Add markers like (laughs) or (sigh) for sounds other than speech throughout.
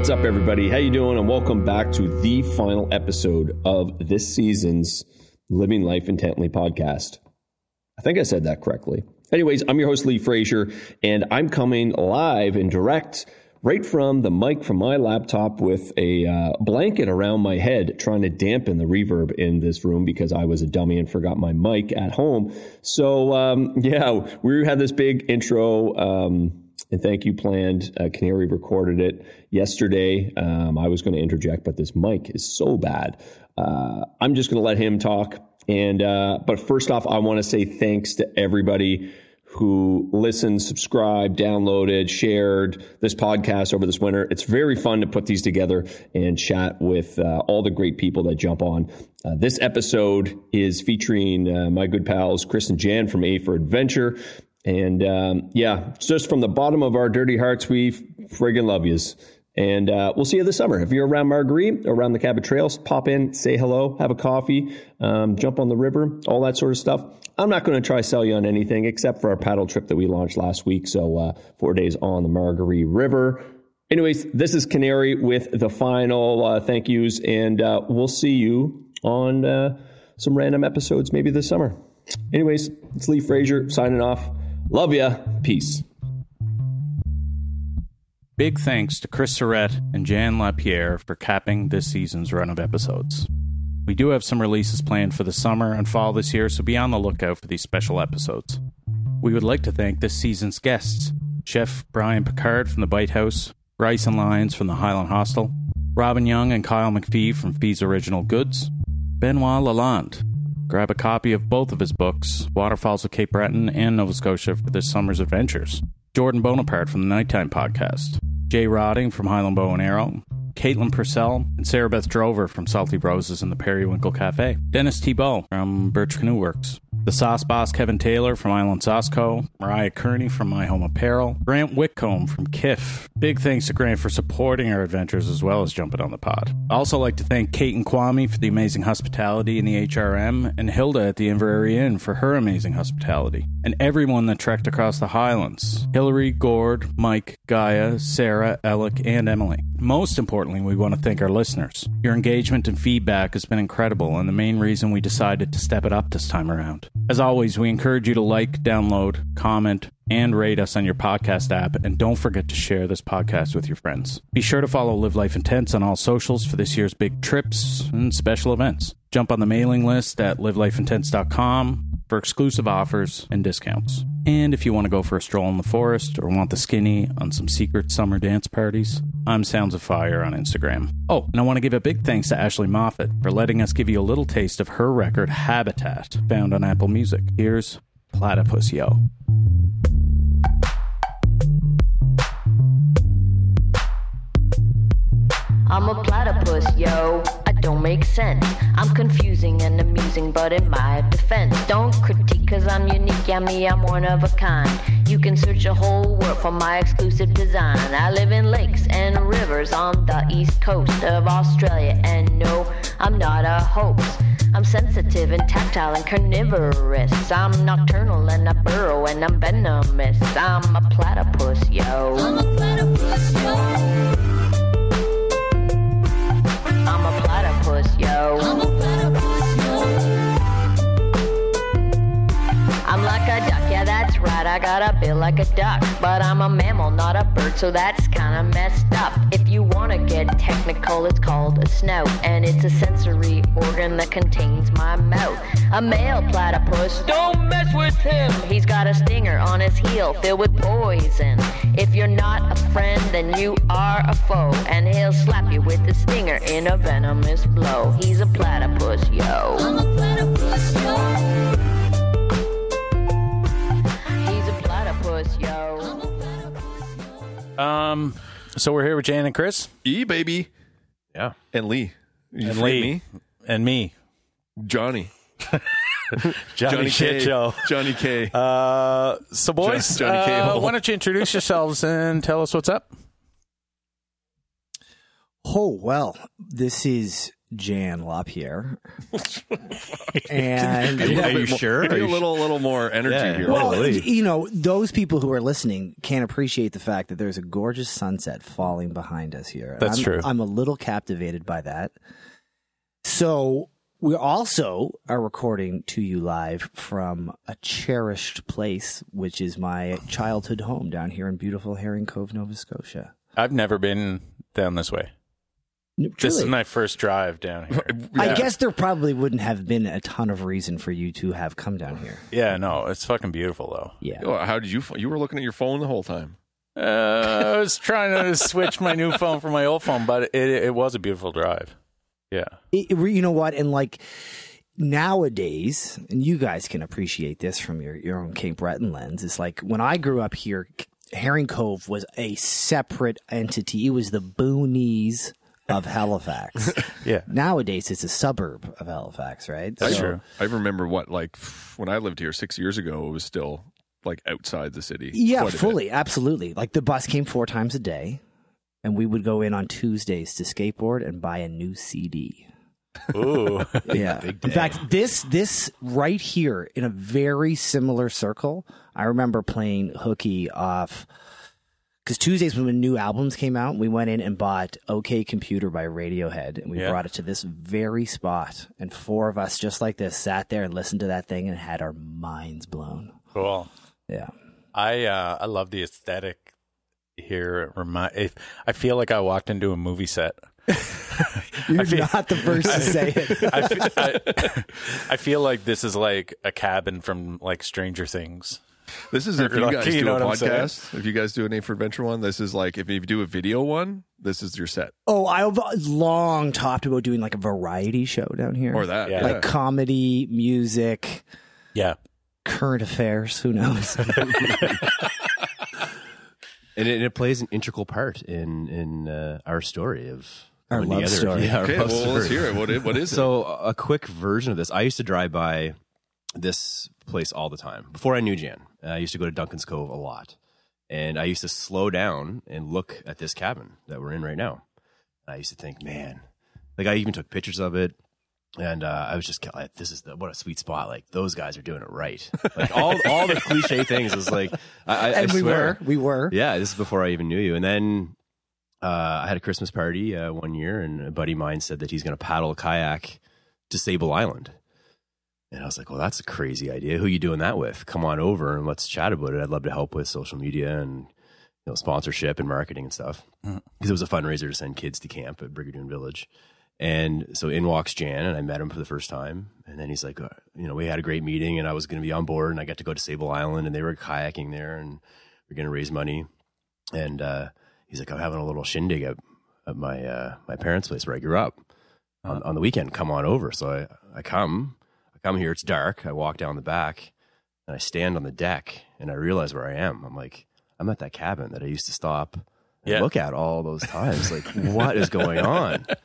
What's up, everybody? How you doing? And welcome back to the final episode of this season's Living Life Intently podcast. I think I said that correctly. Anyways, I'm your host Lee Frazier, and I'm coming live and direct right from the mic from my laptop with a uh, blanket around my head, trying to dampen the reverb in this room because I was a dummy and forgot my mic at home. So um, yeah, we had this big intro. Um, and thank you planned. Uh, Canary recorded it yesterday. Um, I was going to interject, but this mic is so bad. Uh, I'm just going to let him talk. And uh, but first off, I want to say thanks to everybody who listened, subscribed, downloaded, shared this podcast over this winter. It's very fun to put these together and chat with uh, all the great people that jump on. Uh, this episode is featuring uh, my good pals Chris and Jan from A for Adventure. And um, yeah, just from the bottom of our dirty hearts, we friggin' love yous. And uh, we'll see you this summer. If you're around Margaree, around the Cabot Trails, pop in, say hello, have a coffee, um, jump on the river, all that sort of stuff. I'm not going to try sell you on anything except for our paddle trip that we launched last week. So uh, four days on the Margaree River. Anyways, this is Canary with the final uh, thank yous, and uh, we'll see you on uh, some random episodes maybe this summer. Anyways, it's Lee Frazier signing off. Love ya. Peace. Big thanks to Chris Surette and Jan Lapierre for capping this season's run of episodes. We do have some releases planned for the summer and fall this year, so be on the lookout for these special episodes. We would like to thank this season's guests Chef Brian Picard from the Bite House, Rice and Lions from the Highland Hostel, Robin Young and Kyle McPhee from Fee's Original Goods, Benoit Lalonde. Grab a copy of both of his books, Waterfalls of Cape Breton and Nova Scotia, for this summer's adventures. Jordan Bonaparte from the Nighttime Podcast, Jay Rodding from Highland Bow and Arrow, Caitlin Purcell, and Sarah Beth Drover from Salty Roses and the Periwinkle Cafe, Dennis Thibault from Birch Canoe Works, the Sauce Boss Kevin Taylor from Island Sauce Co., Mariah Kearney from My Home Apparel, Grant Whitcomb from KIF. Big thanks to Grant for supporting our adventures as well as jumping on the pod. I also like to thank Kate and Kwame for the amazing hospitality in the HRM, and Hilda at the Inverary Inn for her amazing hospitality, and everyone that trekked across the Highlands Hillary, Gord, Mike, Gaia, Sarah, Alec, and Emily. Most importantly, we want to thank our listeners. Your engagement and feedback has been incredible, and the main reason we decided to step it up this time around. As always, we encourage you to like, download, comment, and rate us on your podcast app, and don't forget to share this podcast with your friends. Be sure to follow Live Life Intense on all socials for this year's big trips and special events. Jump on the mailing list at livelifeintense.com for exclusive offers and discounts. And if you want to go for a stroll in the forest or want the skinny on some secret summer dance parties, I'm Sounds of Fire on Instagram. Oh, and I want to give a big thanks to Ashley Moffat for letting us give you a little taste of her record Habitat, found on Apple Music. Here's Platypus Yo. I'm a platypus, yo. Don't make sense. I'm confusing and amusing, but in my defense, don't critique cause I'm unique. Yeah, me, I'm one of a kind. You can search the whole world for my exclusive design. I live in lakes and rivers on the east coast of Australia, and no, I'm not a hoax. I'm sensitive and tactile and carnivorous. I'm nocturnal and I burrow and I'm venomous. I'm a platypus, yo. I'm a platypus, yo. Yo. I got a bill like a duck. But I'm a mammal, not a bird, so that's kinda messed up. If you wanna get technical, it's called a snout. And it's a sensory organ that contains my mouth. A male platypus, don't mess with him. He's got a stinger on his heel filled with poison. If you're not a friend, then you are a foe. And he'll slap you with the stinger in a venomous blow. He's a platypus, yo. I'm a platypus, yo. Yo. Um, so we're here with Jan and Chris E baby Yeah. and Lee. You and forget Lee me? and me, Johnny, (laughs) Johnny, Shit K. Show. Johnny K. Uh, so boys, Johnny uh, K-hole. why don't you introduce yourselves and tell us what's up? Oh, well, this is Jan LaPierre. (laughs) and Are you, are you sure? Maybe Are a you little, little more energy Yeah. here. well, Holy. you know, those people who are listening can't appreciate the fact that there's a gorgeous sunset falling behind us here. That's I'm, true. I'm a little captivated by that. So we also are recording to you live from a cherished place, which is my childhood home down here in beautiful Herring Cove, Nova Scotia. I've never been down this way. N- This is my first drive down here. I guess there probably wouldn't have been a ton of reason for you to have come down here. Yeah, no, it's fucking beautiful though. Yeah. Well, How did you? You were looking at your phone the whole time. Uh, I was trying to switch my new phone for my old phone, but it, it was a beautiful drive. Yeah. it, it- you know what and like nowadays and you guys can appreciate this from your, your own cape breton lens it's like when i grew up here herring cove was a separate entity it was the boonies of halifax (laughs) Yeah. nowadays it's a suburb of halifax right That's So- true. I remember what like when I lived here six years ago. It was still like outside the city. yeah quite a bit. fully absolutely like the bus came four times a day and we would go in on tuesdays to skateboard and buy a new cd Ooh. (laughs) Yeah. In fact, this this right here in a very similar circle, I remember playing hooky off because Tuesdays when new albums came out, we went in and bought OK Computer by Radiohead, and we Yeah. brought it to this very spot, and four of us just like this sat there and listened to that thing and had our minds blown. cool. Yeah. I uh, I love the aesthetic here. It remind, if, I feel like I walked into a movie set. (laughs) You're feel- not the first to say it. (laughs) I feel, I, (laughs) I feel like this is like a cabin from like Stranger Things. This is if you Like, guys you do know a what I'm saying? podcast. If you guys do an A for Adventure one, this is like if you do a video one, this is your set oh, I've long talked about doing like a variety show down here, or that. Yeah. Yeah. like comedy, music, Yeah. current affairs. Who knows? (laughs) and it, and it plays an integral part in in uh, our story of Our coming love together. story. Yeah, our okay, love well, let's hear it. What is, what is (laughs) it? So a quick version of this. I used to drive by this place all the time before I knew Jan. I used to go to Duncan's Cove a lot, and I used to slow down and look at this cabin that we're in right now. I used to think, man, like I even took pictures of it. And uh, I was just like, "This is the, what a sweet spot! Like those guys are doing it right. Like all all the cliche (laughs) things is like, I, I, and I we swear. were, we were. Yeah, this is before I even knew you. And then uh, I had a Christmas party uh, one year, and a buddy of mine said that he's going to paddle a kayak to Sable Island. And I was like, well, that's a crazy idea. Who you doing that with? Come on over and let's chat about it. I'd love to help with social media and you know sponsorship and marketing and stuff because it was a fundraiser to send kids to camp at Brigadoon Village. And so in walks Jan, and I met him for the first time. And then he's like, uh, you know, we had a great meeting, and I was going to be on board, and I got to go to Sable Island, and they were kayaking there, and we're going to raise money. And uh, he's like, I'm having a little shindig at, at my uh, my parents' place where I grew up on, on the weekend. Come on over. So I, I come, I come here. It's dark. I walk down the back, and I stand on the deck, and I realize where I am. I'm like, I'm at that cabin that I used to stop and Yeah. look at all those times. Like, what is going on? (laughs)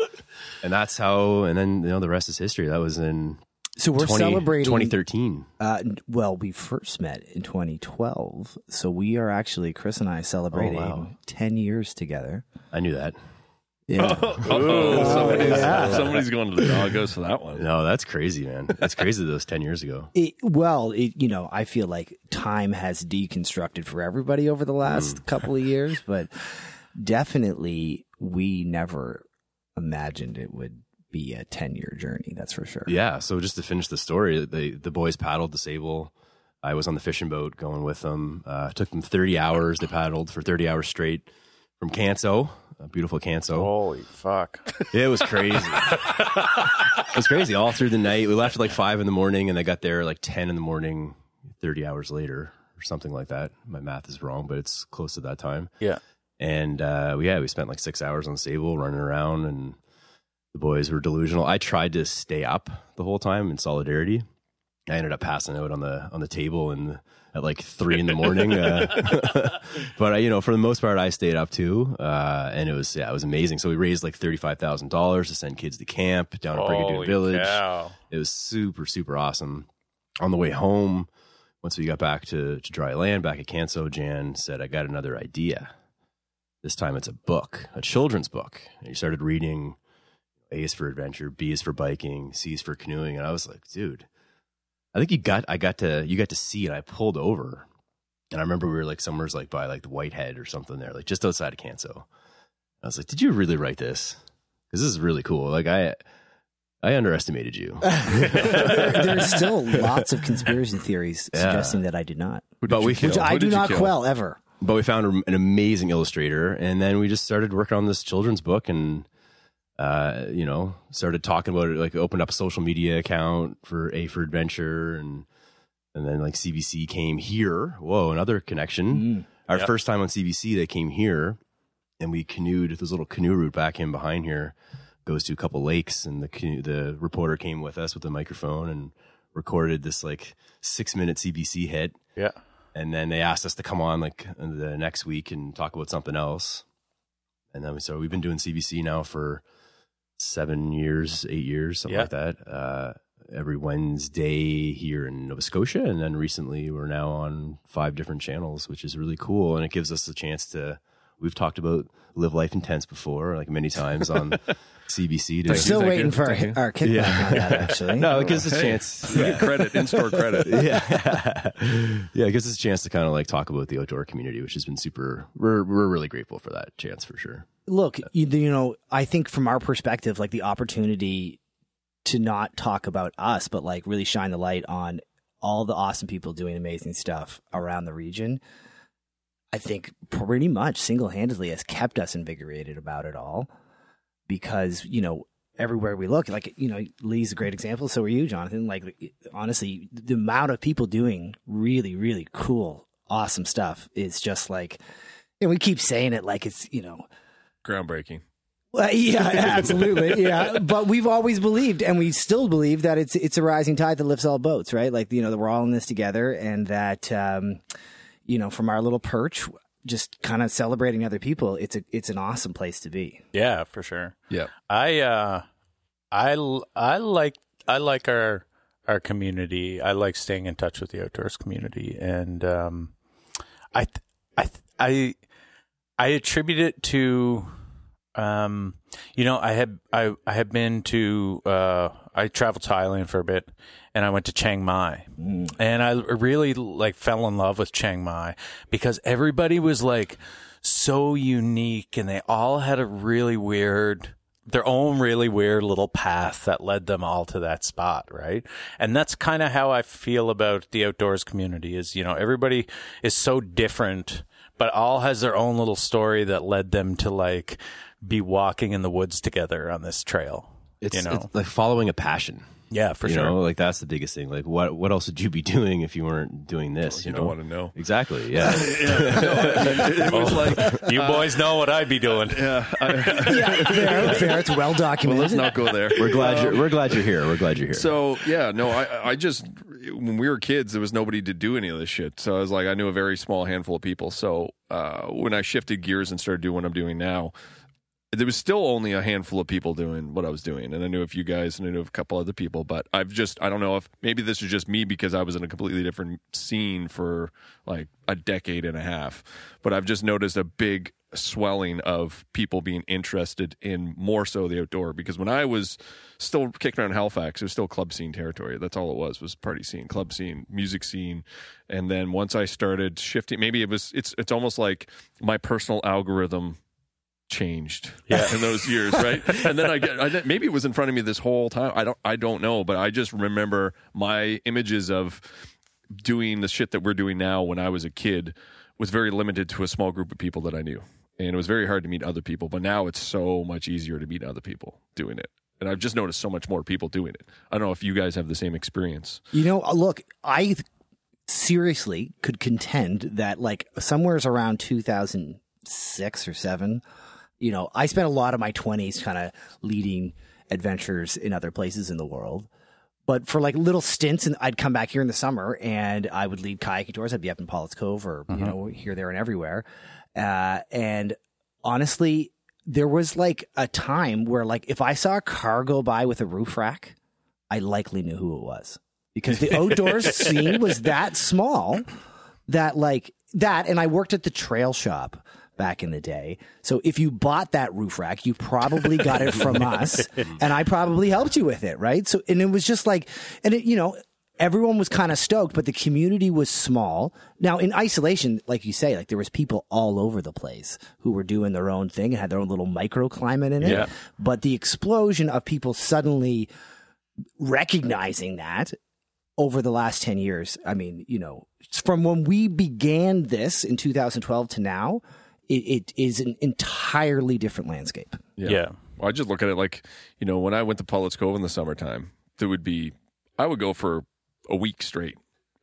And that's how. And then you know the rest is history. That was in So we're 20 celebrating 2013. Uh, well, we first met in 2012, so we are actually Chris and I celebrating Oh, wow. 10 years together. I knew that. Yeah, (laughs) oh, somebody's, yeah. somebody's going to the doggos for that one. No, that's crazy, man. That's crazy. that was ten years ago. it, well, it, you know, I feel like time has deconstructed for everybody over the last couple of years, but definitely we never imagined it would be a 10 year journey. That's for sure. Yeah. So just to finish the story, the the boys paddled the Sable. I was on the fishing boat going with them. Uh, it took them 30 hours. They paddled for 30 hours straight from Canso, a beautiful Canso. Holy fuck. (laughs) It was crazy. it was crazy all through the night. We left at like five in the morning and they got there like 10 in the morning, 30 hours later or something like that. My math is wrong, but it's close to that time. Yeah. And uh, yeah, we spent like six hours on the Sable running around, and the boys were delusional. I tried to stay up the whole time in solidarity. I ended up passing out on the on the table and at like three in the morning. Uh, (laughs) but uh, you know, for the most part, I stayed up too, uh, and it was yeah, it was amazing. So we raised like thirty five thousand dollars to send kids to camp down at Brigadoon Village. cow. It was super super awesome. On the way home, once we got back to, to dry land, back at Canso, Jan said, "I got another idea." This time it's a book, a children's book. And he started reading A is for adventure, B is for biking, C is for canoeing, and I was like, dude, I think you got I got to you got to see, and I pulled over, and I remember we were like somewhere's like by like the Whitehead or something there, like just outside of Canso. I was like, did you really write this? Because this is really cool. Like I. I underestimated you. there, (laughs) there's still lots of conspiracy theories Yeah. suggesting that I did not, did But we- kill? which I do not kill? quell ever. but we found an amazing illustrator and then we just started working on this children's book and uh, you know started talking about it like opened up a social media account for a for adventure and and then like cbc came here whoa another connection our Yep. first time on cbc they came here and we canoed this little canoe route back in behind here goes to a couple lakes and the canoe, the reporter came with us with a microphone and recorded this like six minute cbc hit Yeah. and then they asked us to come on like the next week and talk about something else. And then we so we've been doing CBC now for seven years, eight years, something Yeah. like that. Uh, every Wednesday here in Nova Scotia, and then recently we're now on five different channels, which is really cool, and it gives us a chance to. We've talked about live life intense before, like many times on CBC. To We're still waiting for Thank you. our kickback on that, (laughs) actually. no, it gives us a chance. you get credit, in store credit. (laughs) yeah, yeah, it gives us a chance to kind of like talk about the outdoor community, which has been super. We're we're really grateful for that chance for sure. Look, you, you know, I think from our perspective, like the opportunity to not talk about us, but like really shine the light on all the awesome people doing amazing stuff around the region. I think pretty much single handedly has kept us invigorated about it all because, you know, everywhere we look, like, you know, Lee's a great example. So are you, Jonathan. Like, honestly, the amount of people doing really, really cool, awesome stuff is just like, and we keep saying it like it's, you know, Groundbreaking. well, yeah, (laughs) absolutely. Yeah. But we've always believed and we still believe that it's it's a rising tide that lifts all boats, right? Like, you know, that we're all in this together and that um, you know, from our little perch, just kind of celebrating other people, it's a it's an awesome place to be. Yeah, for sure. Yeah. I uh I l- I like I like our our community. I like staying in touch with the outdoors community and um I th- I th- I I attribute it to um you know I had I I had been to uh I traveled to Thailand for a bit and I went to Chiang Mai. Mm. And I really like fell in love with Chiang Mai because everybody was like so unique and they all had a really weird their own really weird little path that led them all to that spot, right? And that's kind of how I feel about the outdoors community is, you know, everybody is so different, but all has their own little story that led them to like be walking in the woods together on this trail. It's, you know, it's like following a passion. yeah, for you sure. know, like that's the biggest thing. Like, what what else would you be (laughs) doing if you weren't doing this? You You, don't want to know. exactly. (laughs) Yeah, it was like, (laughs) you boys know what I'd be doing. yeah, I, Yeah, fair, fair. It's well well, documented. let's not go there. we're glad you're we're glad you're here. We're glad you're here. So yeah, no, I I just when we were kids, there was nobody to do any of this shit. So I was like, I knew a very small handful of people. So uh, when I shifted gears and started doing what I'm doing now, there was still only a handful of people doing what I was doing, and I knew a few guys and I knew a couple other people. But I've just I don't know if maybe this is just me because I was in a completely different scene for like a decade and a half. But I've just noticed a big swelling of people being interested in more so the outdoor because when I was still kicking around Halifax, it was still club scene territory. That's all it was was party scene, club scene, music scene. And then once I started shifting, maybe it was it's it's almost like my personal algorithm changed (laughs) Yeah. in those years, right? and then I get I, maybe it was in front of me this whole time. I don't I don't know, but I just remember my images of doing the shit that we're doing now when I was a kid was very limited to a small group of people that I knew. And it was very hard to meet other people, but now it's so much easier to meet other people doing it. And I've just noticed so much more people doing it. I don't know if you guys have the same experience. You know, uh, look, I th- seriously could contend that like somewhere's around 2006 or 7, you know, I spent a lot of my 20s kind of leading adventures in other places in the world. But for like little stints, and I'd come back here in the summer and I would lead kayaking tours. I'd be up in Pollett's Cove or, you know, here, there, and everywhere. Uh, and honestly, there was like a time where like if I saw a car go by with a roof rack, I likely knew who it was because the outdoors (laughs) scene was that small that like that and I worked at the trail shop back in the day. So if you bought that roof rack, you probably got it from (laughs) us and I probably helped you with it, right? So, and it was just like, and it, you know, everyone was kind of stoked, but the community was small. Now in isolation, like you say, like there was people all over the place who were doing their own thing and had their own little microclimate in it. Yeah. But the explosion of people suddenly recognizing that over the last 10 years, I mean, you know, from when we began this in 2012 to now, it, it is an entirely different landscape. Yeah. Well, I just look at it like, you know, when I went to Pollett's Cove in the summertime, there would be, I would go for a week straight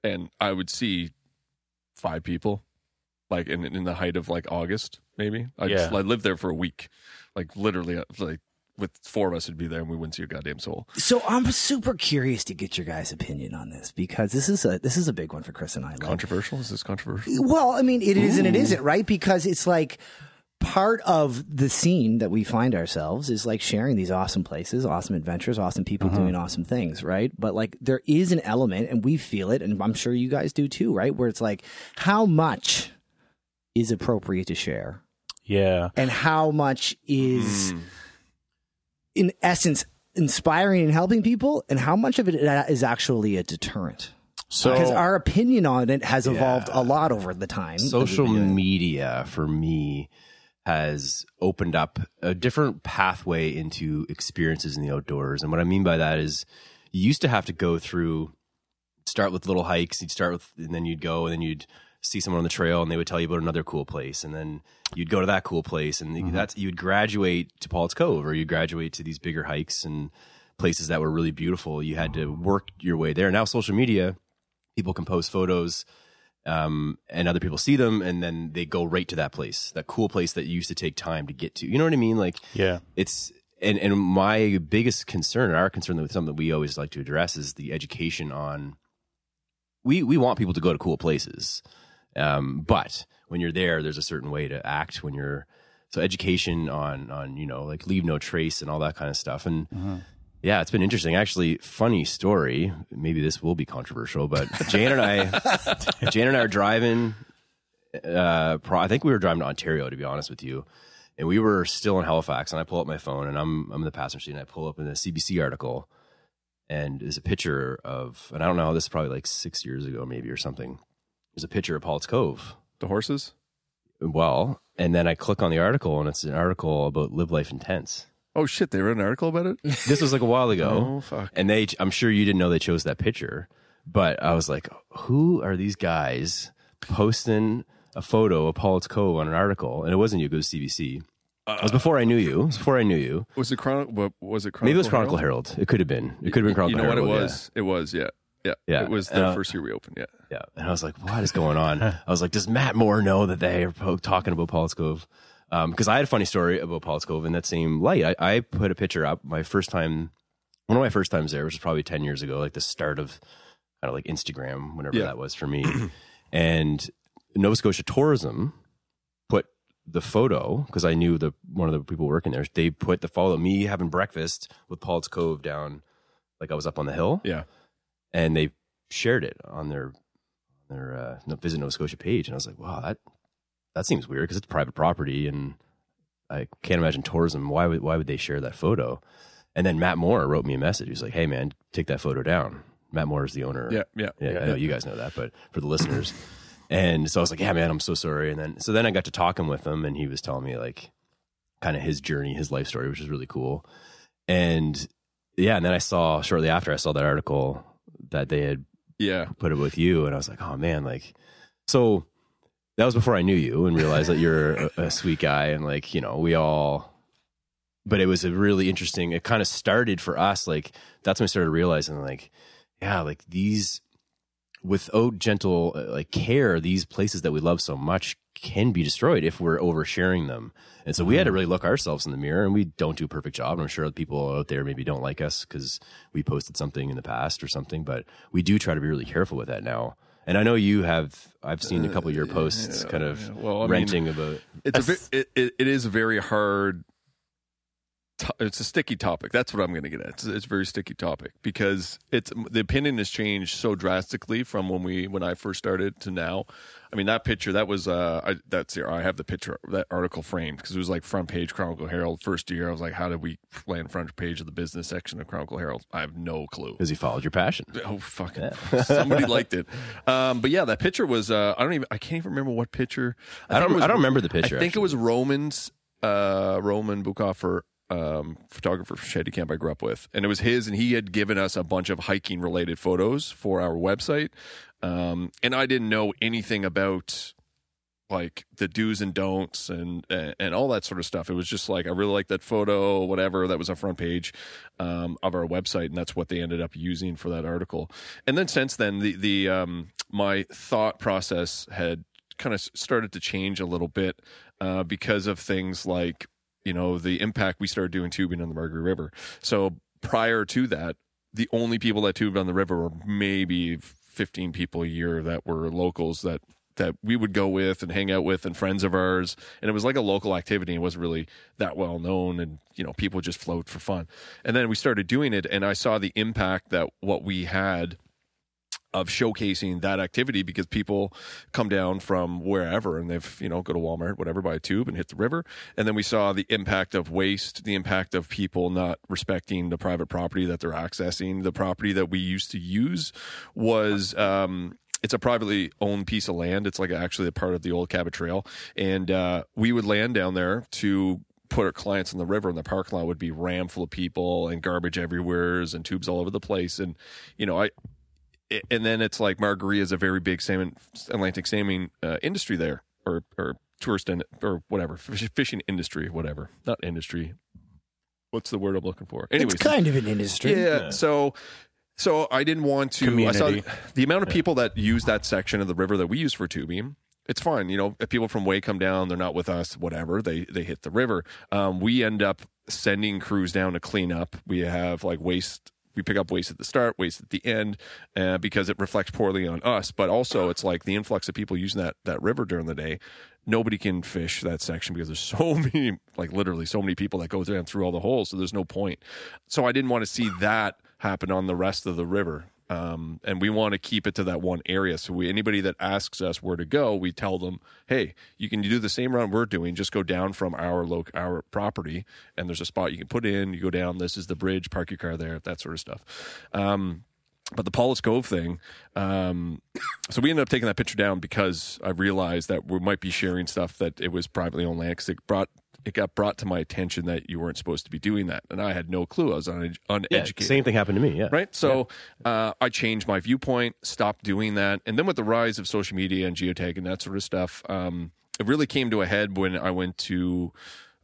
and I would see five people, like in, in the height of like August, maybe. I just, Yeah. I lived there for a week. Like literally, uh, like with four of us would be there and we wouldn't see a goddamn soul. So I'm super curious to get your guys' opinion on this because this is a this is a big one for Chris and I. Like, Controversial? Is this controversial? Well, I mean, it is and it isn't, right? Because it's like part of the scene that we find ourselves is like sharing these awesome places, awesome adventures, awesome people uh-huh. doing awesome things, right? But like there is an element, and we feel it, and I'm sure you guys do too, right? Where it's like, how much is appropriate to share, Yeah. and how much is, hmm. In essence, inspiring and helping people, and how much of it is actually a deterrent. So Because our opinion on it has evolved a lot over the time. social media for me has opened up a different pathway into experiences in the outdoors. And what I mean by that is you used to have to go through start with little hikes, you'd start with and then you'd go and then you'd see someone on the trail and they would tell you about another cool place and then you'd go to that cool place and that's you'd graduate to Paul's Cove or you graduate to these bigger hikes and places that were really beautiful. You had to work your way there. Now social media, people can post photos um, and other people see them and then they go right to that place, that cool place that used to take time to get to. You know what I mean? Like yeah. it's and and my biggest concern, our concern with something that we always like to address is the education on. We we want people to go to cool places, um, but when you're there, there's a certain way to act when you're. So education on on you know like leave no trace and all that kind of stuff and. Yeah, it's been interesting. Actually, funny story. Maybe this will be controversial, but Jan and I, (laughs) Jan and I are driving. Uh, pro- I think we were driving to Ontario, to be honest with you, and we were still in Halifax. And I pull up my phone, and I'm I'm in the passenger seat, and I pull up in a CBC article, and there's a picture of, and I don't know, this is probably like six years ago, maybe or something. There's a picture of Paul's Cove. The horses? Well, and then I click on the article, and it's an article about live life intense. Oh shit, they wrote an article about it? (laughs) This was like a while ago. Oh fuck. and they i'm sure you didn't know they chose that picture but i was like who are these guys posting a photo of paul's cove on an article and it wasn't you it was cbc it was uh, before i knew you it was before i knew you Was it Chronicle? Was it? Chronicle maybe it was chronicle herald, it could have been it could have been chronicle You know what it herald yeah. was? It was, yeah. Yeah. Yeah. It was the Uh, first year we opened, yeah. Yeah. And I was like, what is going on? I was like, does Matt Moore know that they are talking about Paul's Cove? Because I had a funny story about Paul's Cove in that same light. I, I put a picture up my first time, one of my first times there, which was probably 10 years ago, like the start of kind of like Instagram, whenever Yeah. that was for me. (clears throat) and Nova Scotia Tourism put the photo, because I knew the one of the people working there, they put the photo of me having breakfast with Paul's Cove down, like I was up on the hill Yeah. And they shared it on their their uh, Visit Nova Scotia page, and I was like, wow, that that seems weird because it's private property, and I can't imagine tourism. Why would why would they share that photo? And then Matt Moore wrote me a message. He was like, hey man, take that photo down. Matt Moore is the owner. Yeah. Yeah. Yeah, I know you guys know that, but for the listeners. And so I was like, yeah, man, I'm so sorry. And then, so then I got to talking with him and he was telling me like kind of his journey, his life story, which is really cool. And yeah, and then I saw shortly after I saw that article that they had Yeah. put it with you. And I was like, oh man, like, so that was before I knew you and realized that you're a, a sweet guy. And like, you know, we all, but it was a really interesting, it kind of started for us. Like, that's when I started realizing like, yeah, like these without gentle uh, like care, these places that we love so much can be destroyed if we're oversharing them. And so we had to mm-hmm. really look ourselves in the mirror, and we don't do a perfect job. And I'm sure people out there maybe don't like us because we posted something in the past or something, but we do try to be really careful with that now. And I know you have. I've seen a couple of your uh, posts, kind of yeah. Well, I mean, ranting about. It's a (laughs) it, it is a very hard to- it's a sticky topic. That's what I'm going to get at. It's, it's a very sticky topic because it's the opinion has changed so drastically from when we when I first started to now. I mean that picture that was uh I, that's here. I have the picture that article framed because it was like front page Chronicle Herald first year. I was like, how did we land front page of the business section of Chronicle Herald? I have no clue. Because he followed your passion. Oh fucking! (laughs) Somebody (laughs) liked it, um, but yeah, that picture was. Uh, I don't even. I can't even remember what picture. I don't- was- I don't remember the picture, I think actually. it was Roman's. Uh, Roman Bukoffer, um, photographer from Shady Camp I grew up with, and it was his, and he had given us a bunch of hiking related photos for our website, um, and I didn't know anything about like the do's and don'ts and, and all that sort of stuff. It was just like I really like that photo, whatever. That was a front page um, of our website, and that's what they ended up using for that article. And then since then, the the um, my thought process had kind of started to change a little bit uh, because of things like you know the impact we started doing tubing on the Margaree River. So prior to that, the only people that tubed on the river were maybe 15 people a year that were locals that that we would go with and hang out with and friends of ours. And it was like a local activity. It wasn't really that well known and you know people just float for fun. And then we started doing it and i saw the impact that what we had of showcasing that activity because people come down from wherever and they've you know go to Walmart whatever buy a tube and hit the river and then we saw the impact of waste the impact of people not respecting the private property that they're accessing the property that we used to use was um it's a privately owned piece of land. It's like actually a part of the old Cabot Trail, and uh, we would land down there to put our clients in the river, and the parking lot would be rammed full of people and garbage everywhere and tubes all over the place. And you know, I and then it's like Margaree is a very big salmon Atlantic salmon uh, industry there, or or tourist in, or whatever fishing industry, whatever, not industry. What's the word I'm looking for? Anyways, it's kind of an industry. yeah. So, so I didn't want to. I saw the amount of people that use that section of the river that we use for tubing. It's fine, you know. If people from way come down, they're not with us. Whatever, they they hit the river. Um, we end up sending crews down to clean up. We have like waste. We pick up waste at the start, waste at the end, uh, because it reflects poorly on us. But also, it's like the influx of people using that that river during the day. Nobody can fish that section because there's (laughs) so many, like literally so many people that go down through all the holes. So there's no point. So I didn't want to see that happen on the rest of the river. Um, and we want to keep it to that one area. So we, anybody that asks us where to go, we tell them, "Hey, you can do the same run we're doing. Just go down from our our property, and there's a spot you can put in. You go down. This is the bridge. Park your car there. That sort of stuff." Um, but the Pollett's Cove thing, um, so we ended up taking that picture down because I realized that we might be sharing stuff that it was privately owned land. 'cause it brought it got brought to my attention that you weren't supposed to be doing that, and I had no clue. I was un- Yeah, uneducated same thing happened to me. Yeah. right? So uh, I changed my viewpoint, stopped doing that, and then with the rise of social media and geotag and that sort of stuff, um, it really came to a head when I went to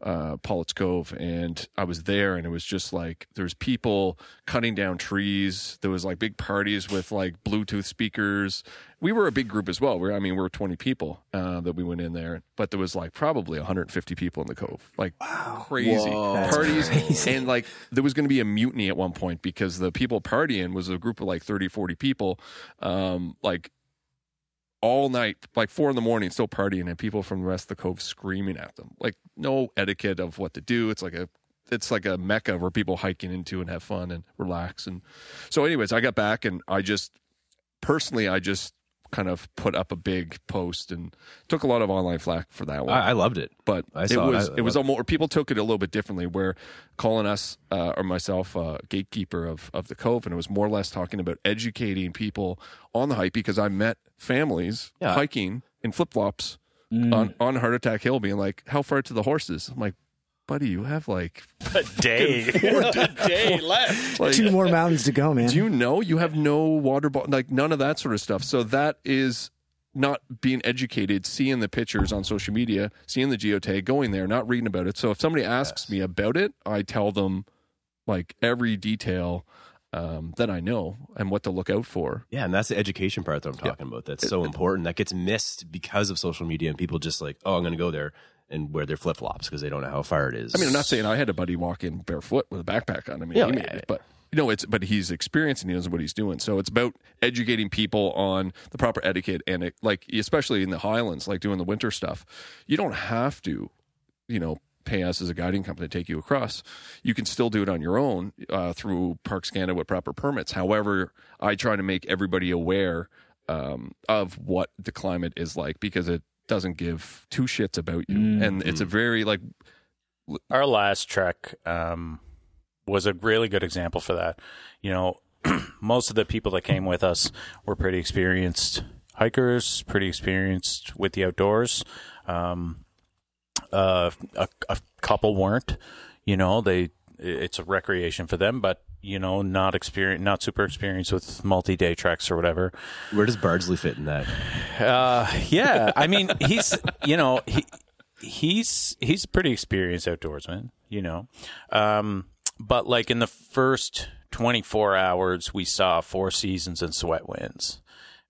uh, Pollett's Cove and I was there, and it was just like there's people cutting down trees. There was like big parties with like Bluetooth speakers. We were a big group as well. We're, I mean, we were 20 people uh, that we went in there, but there was like probably 150 people in the cove. Like crazy. Parties and like there was going to be a mutiny at one point because the people partying was a group of like 30 40 people um like all night like four in the morning still partying and people from the rest of the cove screaming at them. Like no etiquette of what to do. It's like a it's like a mecca where people hiking into and have fun and relax and so anyways i got back and i just personally i just kind of put up a big post and took a lot of online flack for that one I, I loved it. but I it saw it. was I- it, was almost people took it a little bit differently. Where calling us uh, or myself uh, gatekeeper of of the cove, and it was more or less talking about educating people on the hike because I met families Yeah. hiking in flip flops Mm. on on Heart Attack Hill, being like, "How far to the horses?" I'm like, "Buddy, you have like (laughs) A day. (laughs) a day (laughs) left. like." Two more mountains to go, man. do you know you have no water bottle like none of that sort of stuff so that is not being educated seeing the pictures on social media seeing the geotag going there not reading about it so if somebody asks me about it i tell them like every detail um, that i know and what to look out for Yeah, and that's the education part that I'm talking about. That's so important. That gets missed because of social media and people just like, oh, I'm going to go there and wear their flip flops because they don't know how far it is. i mean i'm not saying i had a buddy walk in barefoot with a backpack on i mean Yeah, he made yeah, it, but you know it's but he's experienced and he knows what he's doing so it's about educating people on the proper etiquette and it, like especially in the highlands like doing the winter stuff you don't have to you know pay us as a guiding company to take you across. You can still do it on your own uh, through Parks Canada with proper permits. However, I try to make everybody aware um, of what the climate is like because it doesn't give two shits about you, and it's a very like Our last trek um, was a really good example for that. You know, (clears throat) most of the people that came with us were pretty experienced hikers, pretty experienced with the outdoors. Um, uh, a, a couple weren't. You know, they it's a recreation for them, but you know, not experience, not super experienced with multi-day treks or whatever. Where does Bardsley fit in that? Uh, yeah, I mean, he's you know he he's he's a pretty experienced outdoorsman, you know, um, but like in the first twenty four hours, we saw four seasons and sweat winds,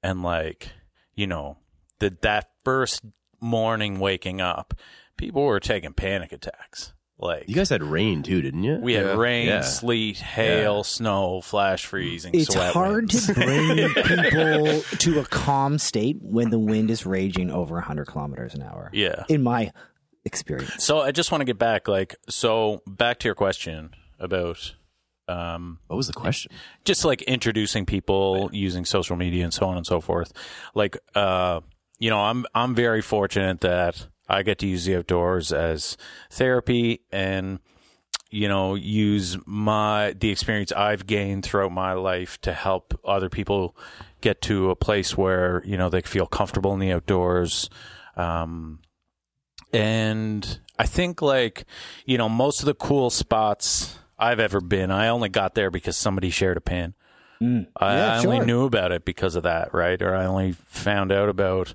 and like you know that that first morning waking up, people were taking panic attacks. Like You guys had rain too, didn't you? we had Yeah. rain, Yeah. sleet, hail, snow, flash freezing. It's sweat hard winds. to bring (laughs) people to a calm state when the wind is raging over 100 kilometers an hour. Yeah. In my experience. So I just want to get back, like, so back to your question about um, what was the question? just like introducing people using social media and so on and so forth. Like, uh, you know, I'm I'm very fortunate that I get to use the outdoors as therapy and you know use my the experience I've gained throughout my life to help other people get to a place where you know they feel comfortable in the outdoors. Um, and I think like you know most of the cool spots I've ever been, I only got there because somebody shared a pin. I, Yeah, I only knew about it because of that, right? Or I only found out about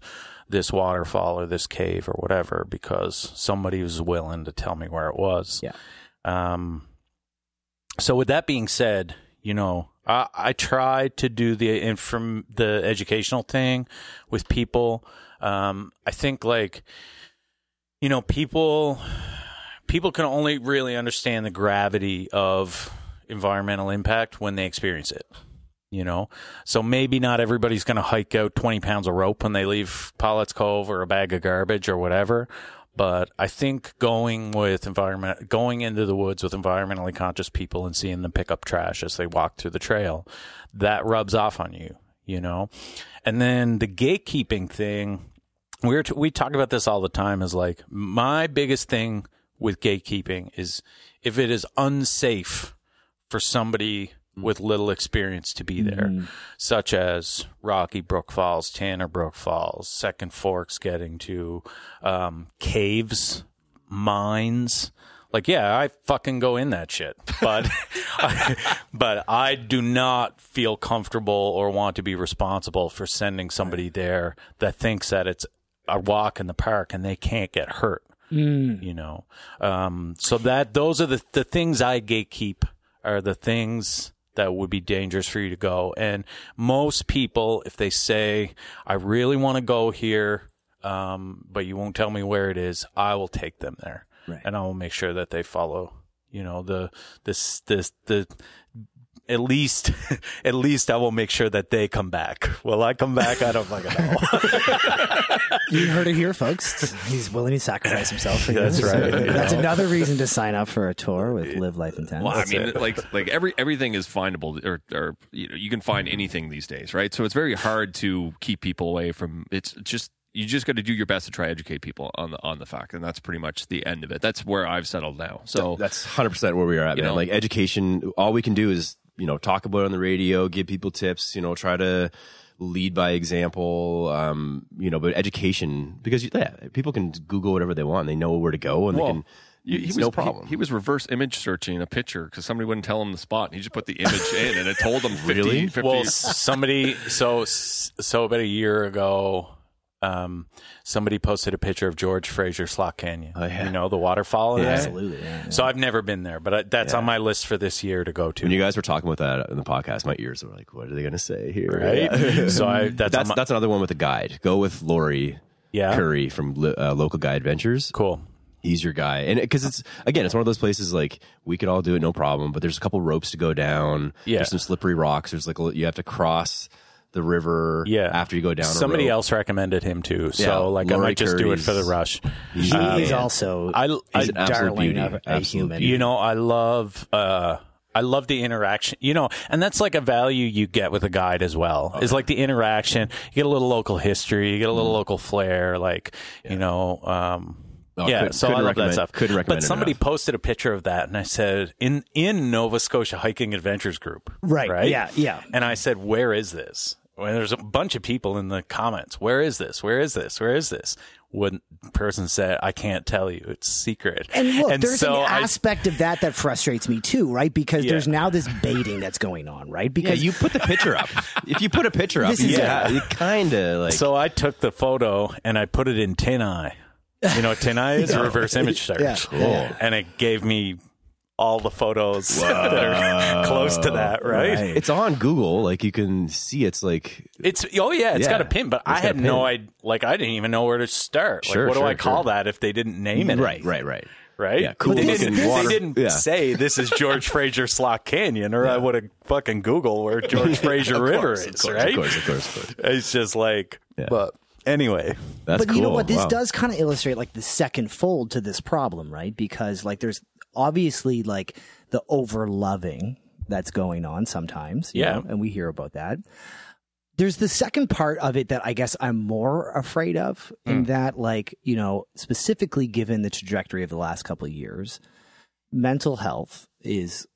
this waterfall or this cave or whatever because somebody was willing to tell me where it was. Yeah. Um. So with that being said, you know, I, I try to do the from the educational thing with people. Um, I think like, you know, people people can only really understand the gravity of environmental impact when they experience it. You know, so maybe not everybody's going to hike out 20 pounds of rope when they leave Pollett's Cove or a bag of garbage or whatever. But I think going with environment, going into the woods with environmentally conscious people and seeing them pick up trash as they walk through the trail, that rubs off on you, you know? And then the gatekeeping thing, we're t- we talk about this all the time is like my biggest thing with gatekeeping is if it is unsafe for somebody with little experience to be there, such as Rocky Brook Falls, Tanner Brook Falls, Second Forks getting to um, caves, mines. Like, yeah, I fucking go in that shit, but, (laughs) but I do not feel comfortable or want to be responsible for sending somebody there that thinks that it's a walk in the park and they can't get hurt you know? Um, so that those are the the things i gatekeep are the things that would be dangerous for you to go and most people if they say i really want to go here um, but you won't tell me where it is i will take them there Right. and i will make sure that they follow you know the this this the at least (laughs) at least i will make sure that they come back will i come back i don't fucking know (laughs) You heard it here, folks. He's willing to sacrifice himself for you. That's So right, you That's know. another reason to sign up for a tour with Live Life Intense. Well, I mean, like like every everything is findable, or or you know, you can find anything these days, right? So it's very hard to keep people away from. It's just you just got to do your best to try to educate people on the on the fact, and that's pretty much the end of it. That's where I've settled now. So That's 100% where we are at, You man. know. like education, all we can do is, you know, talk about it on the radio, give people tips, you know, try to lead by example, um, you know, but education, because yeah, people can Google whatever they want. They know where to go and Well, they can, he, he was no he- problem. He, was reverse image searching a picture because somebody wouldn't tell him the spot. And he just put the image in, and it told him 50, (laughs) Really? 50 well somebody so so about a year ago um somebody posted a picture of george fraser slot canyon Oh, yeah. you know the waterfall Yeah. Absolutely. Yeah. so i've never been there but I, that's on my list for this year to go to when you guys were talking about that in the podcast, my ears were like, what are they going to say here? right (laughs) so i that's, that's, my- that's another one with a guide. Go with Lori yeah Curry from uh, Local Guide Adventures. cool he's your guy and because it's again it's one of those places like we could all do it no problem but there's a couple ropes to go down Yeah. there's some slippery rocks there's like you have to cross the river. Yeah. after you go down. Somebody rope. else recommended him too, so Yeah, like I might just do it for the rush. He Uh, is yeah. also I, I He's an absolute darling beauty. of a Absolute human. you know, I love. uh I love the interaction, you know, and that's like a value you get with a guide as well. Is like the interaction. You get a little local history, you get a little Mm. local flair, like you know, um, Oh, yeah. couldn't- so I love that stuff. couldn't recommend But somebody enough. posted a picture of that, and I said, in in Nova Scotia Hiking Adventures Group, Right, Right. yeah, yeah. And I said, where is this? Well, there's a bunch of people in the comments. Where is this? Where is this? Where is this? One person said, I can't tell you. It's secret. And look, there's so an I- aspect of that that frustrates me too, right? Because Yeah. there's now this baiting that's going on, right? Yeah, Because you put the picture up. if you put a picture up, yeah, it. you kind of like. So I took the photo and I put it in TinEye. You know what TinEye is? (laughs) A reverse image search. Yeah. Cool. And it gave me all the photos (laughs) that are close to that, right? it's on Google. Like you can see, it's like It's oh yeah, it's Yeah. got a pin, but It's I had no idea. Like I didn't even know where to start. Sure, like what do I call sure. that if they didn't name it? right, right, right. right? Yeah, cool They didn't, water- they didn't yeah. say this is George (laughs) Fraser Slot Canyon, or I would have fucking Google where (laughs) George Fraser Of River course, is, of course, right? Of course, of course, of course. It's just like, Yeah. but anyway, That's but you know what? This Wow. does kind of illustrate like the second fold to this problem, right? Because like there's obviously like the over loving that's going on sometimes. Yeah. know, and we hear about that. There's the second part of it that I guess I'm more afraid of, in hmm. that, like, you know, specifically given the trajectory of the last couple of years, mental health is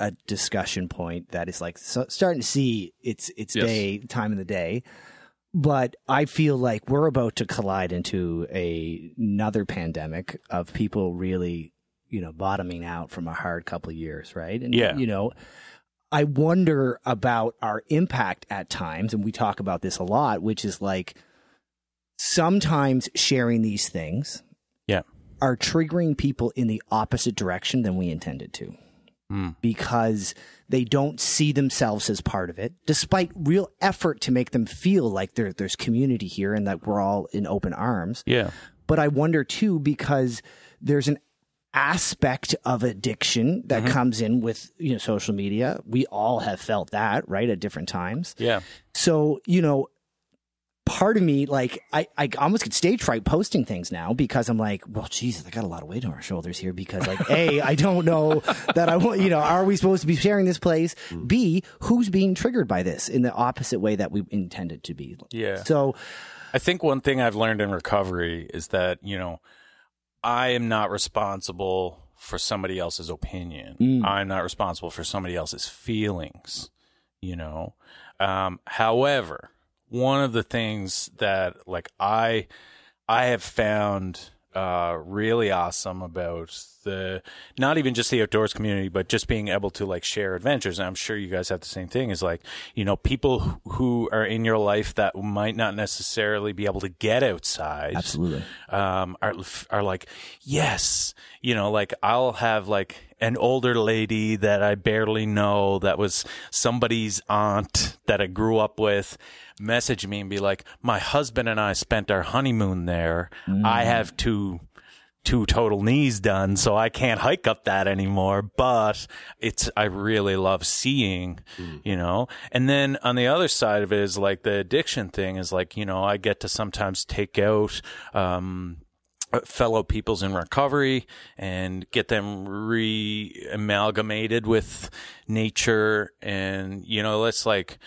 a discussion point that is like so, starting to see its its Yes. day time of the day but I feel like we're about to collide into a, another pandemic of people really, you know, bottoming out from a hard couple of years, right? And Yeah. you know, I wonder about our impact at times, and we talk about this a lot, which is like sometimes sharing these things yeah, are triggering people in the opposite direction than we intended to Mm. because they don't see themselves as part of it, despite real effort to make them feel like there, there's community here and that we're all in open arms. yeah, But I wonder too, because there's an aspect of addiction that mm-hmm. comes in with you know social media. We all have felt that, right, at different times. yeah. So, you know, part of me, like, I, I almost get stage fright posting things now because I'm like, well, Jesus, I got a lot of weight on our shoulders here because, like, A, I don't know that I want, you know, are we supposed to be sharing this place? Mm. B, who's being triggered by this in the opposite way that we intended to be? Yeah. So, I think one thing I've learned in recovery is that, you know, I am not responsible for somebody else's opinion. Mm. I'm not responsible for somebody else's feelings, you know. Um, however, one of the things that like I I have found uh, really awesome about the not even just the outdoors community, but just being able to like share adventures. And I'm sure you guys have the same thing. Is like you know people who- are in your life that might not necessarily be able to get outside. absolutely. Um, are are like yes, you know, like I'll have like an older lady that I barely know that was somebody's aunt that I grew up with message me and be like, my husband and I spent our honeymoon there. I have two two total knees done, so I can't hike up that anymore. But it's I really love seeing, you know. And then on the other side of it is like the addiction thing is like you know I get to sometimes take out. um Uh, fellow peoples in recovery and get them re amalgamated with nature and you know let's like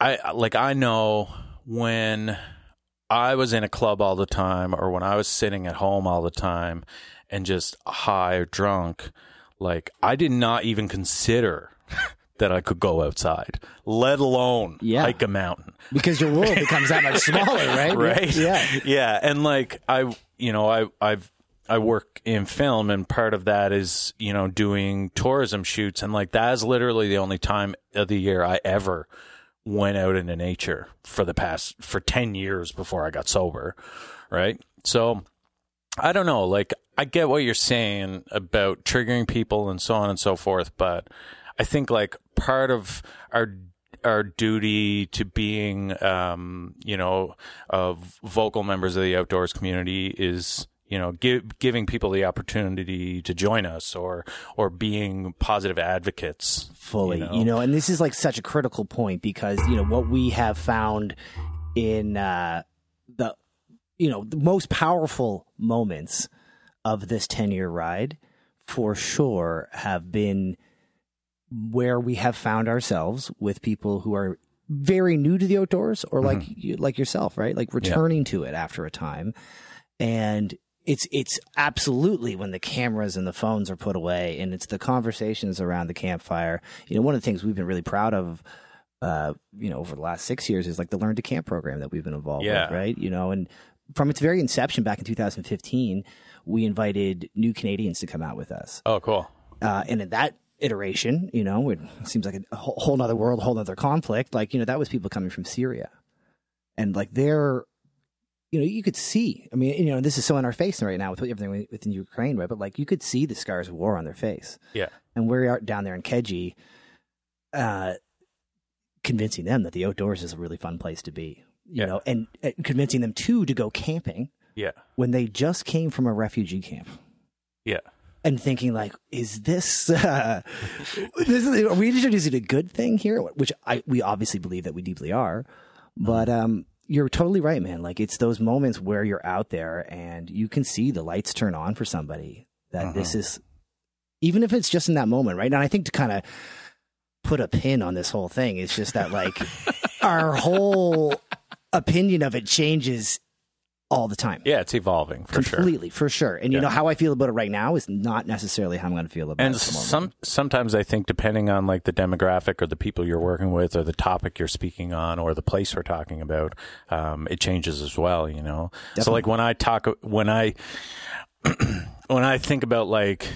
I like I know when I was in a club all the time or when I was sitting at home all the time and just high or drunk, like I did not even consider (laughs) that I could go outside, let alone Yeah. hike a mountain Because your world becomes that much (laughs) smaller, right? right Yeah. yeah and like i you know i i've i work in film and part of that is you know doing tourism shoots. And like that is literally the only time of the year i ever went out into nature for the past for 10 years before i got sober right? So i don't know. Like i get what you're saying about triggering people and so on and so forth but i think like part of our our duty to being, um, you know, uh, vocal members of the outdoors community is, you know, give, giving people the opportunity to join us or or being positive advocates. fully You you know? know? and this is like such a critical point because you know what we have found in uh the you know the most powerful moments of this 10 year ride for sure have been where we have found ourselves with people who are very new to the outdoors or like you, like yourself right? Like returning to it after a time. And it's it's absolutely when the cameras and the phones are put away and it's the conversations around the campfire. You know one of the things we've been really proud of uh you know over the last six years is like the learn to camp program that we've been involved Yeah. with right? You know and from its very inception back in 2015 we invited new canadians to come out with us. Oh, cool. uh, and in that iteration, you know, it seems like a whole, nother world, whole nother conflict. Like, you know, that was people coming from Syria. And like they're, you know, you could see, I mean, you know, this is so in our face right now with everything within Ukraine, right? But like you could see the scars of war on their face. Yeah. And we are down there in Keji, uh, convincing them that the outdoors is a really fun place to be, you Yeah. know, and uh, convincing them too to go camping Yeah. when they just came from a refugee camp Yeah. And thinking like, is this, uh, (laughs) this is, are we introducing a good thing here? Which I, we obviously believe that we deeply are, but, um, you're totally right, man. Like it's those moments where you're out there and you can see the lights turn on for somebody that this is, even if it's just in that moment, right? And I think to kind of put a pin on this whole thing is just that like (laughs) our whole opinion of it changes all the time. Yeah, it's evolving for sure. completely for sure. And you know how i feel about it right now is not necessarily how i'm going to feel about And it tomorrow some sometimes I think depending on like the demographic or the people you're working with or the topic you're speaking on or the place we're talking about, um, it changes as well. You know, so like when I talk when I (clears throat) when I think about like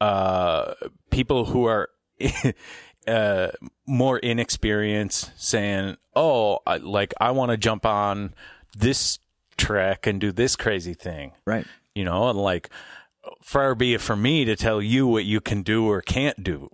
uh, people who are (laughs) uh, more inexperienced saying, "Oh, I, like I want to jump on this trek and do this crazy thing," right you know, and like far be it for me to tell you what you can do or can't do.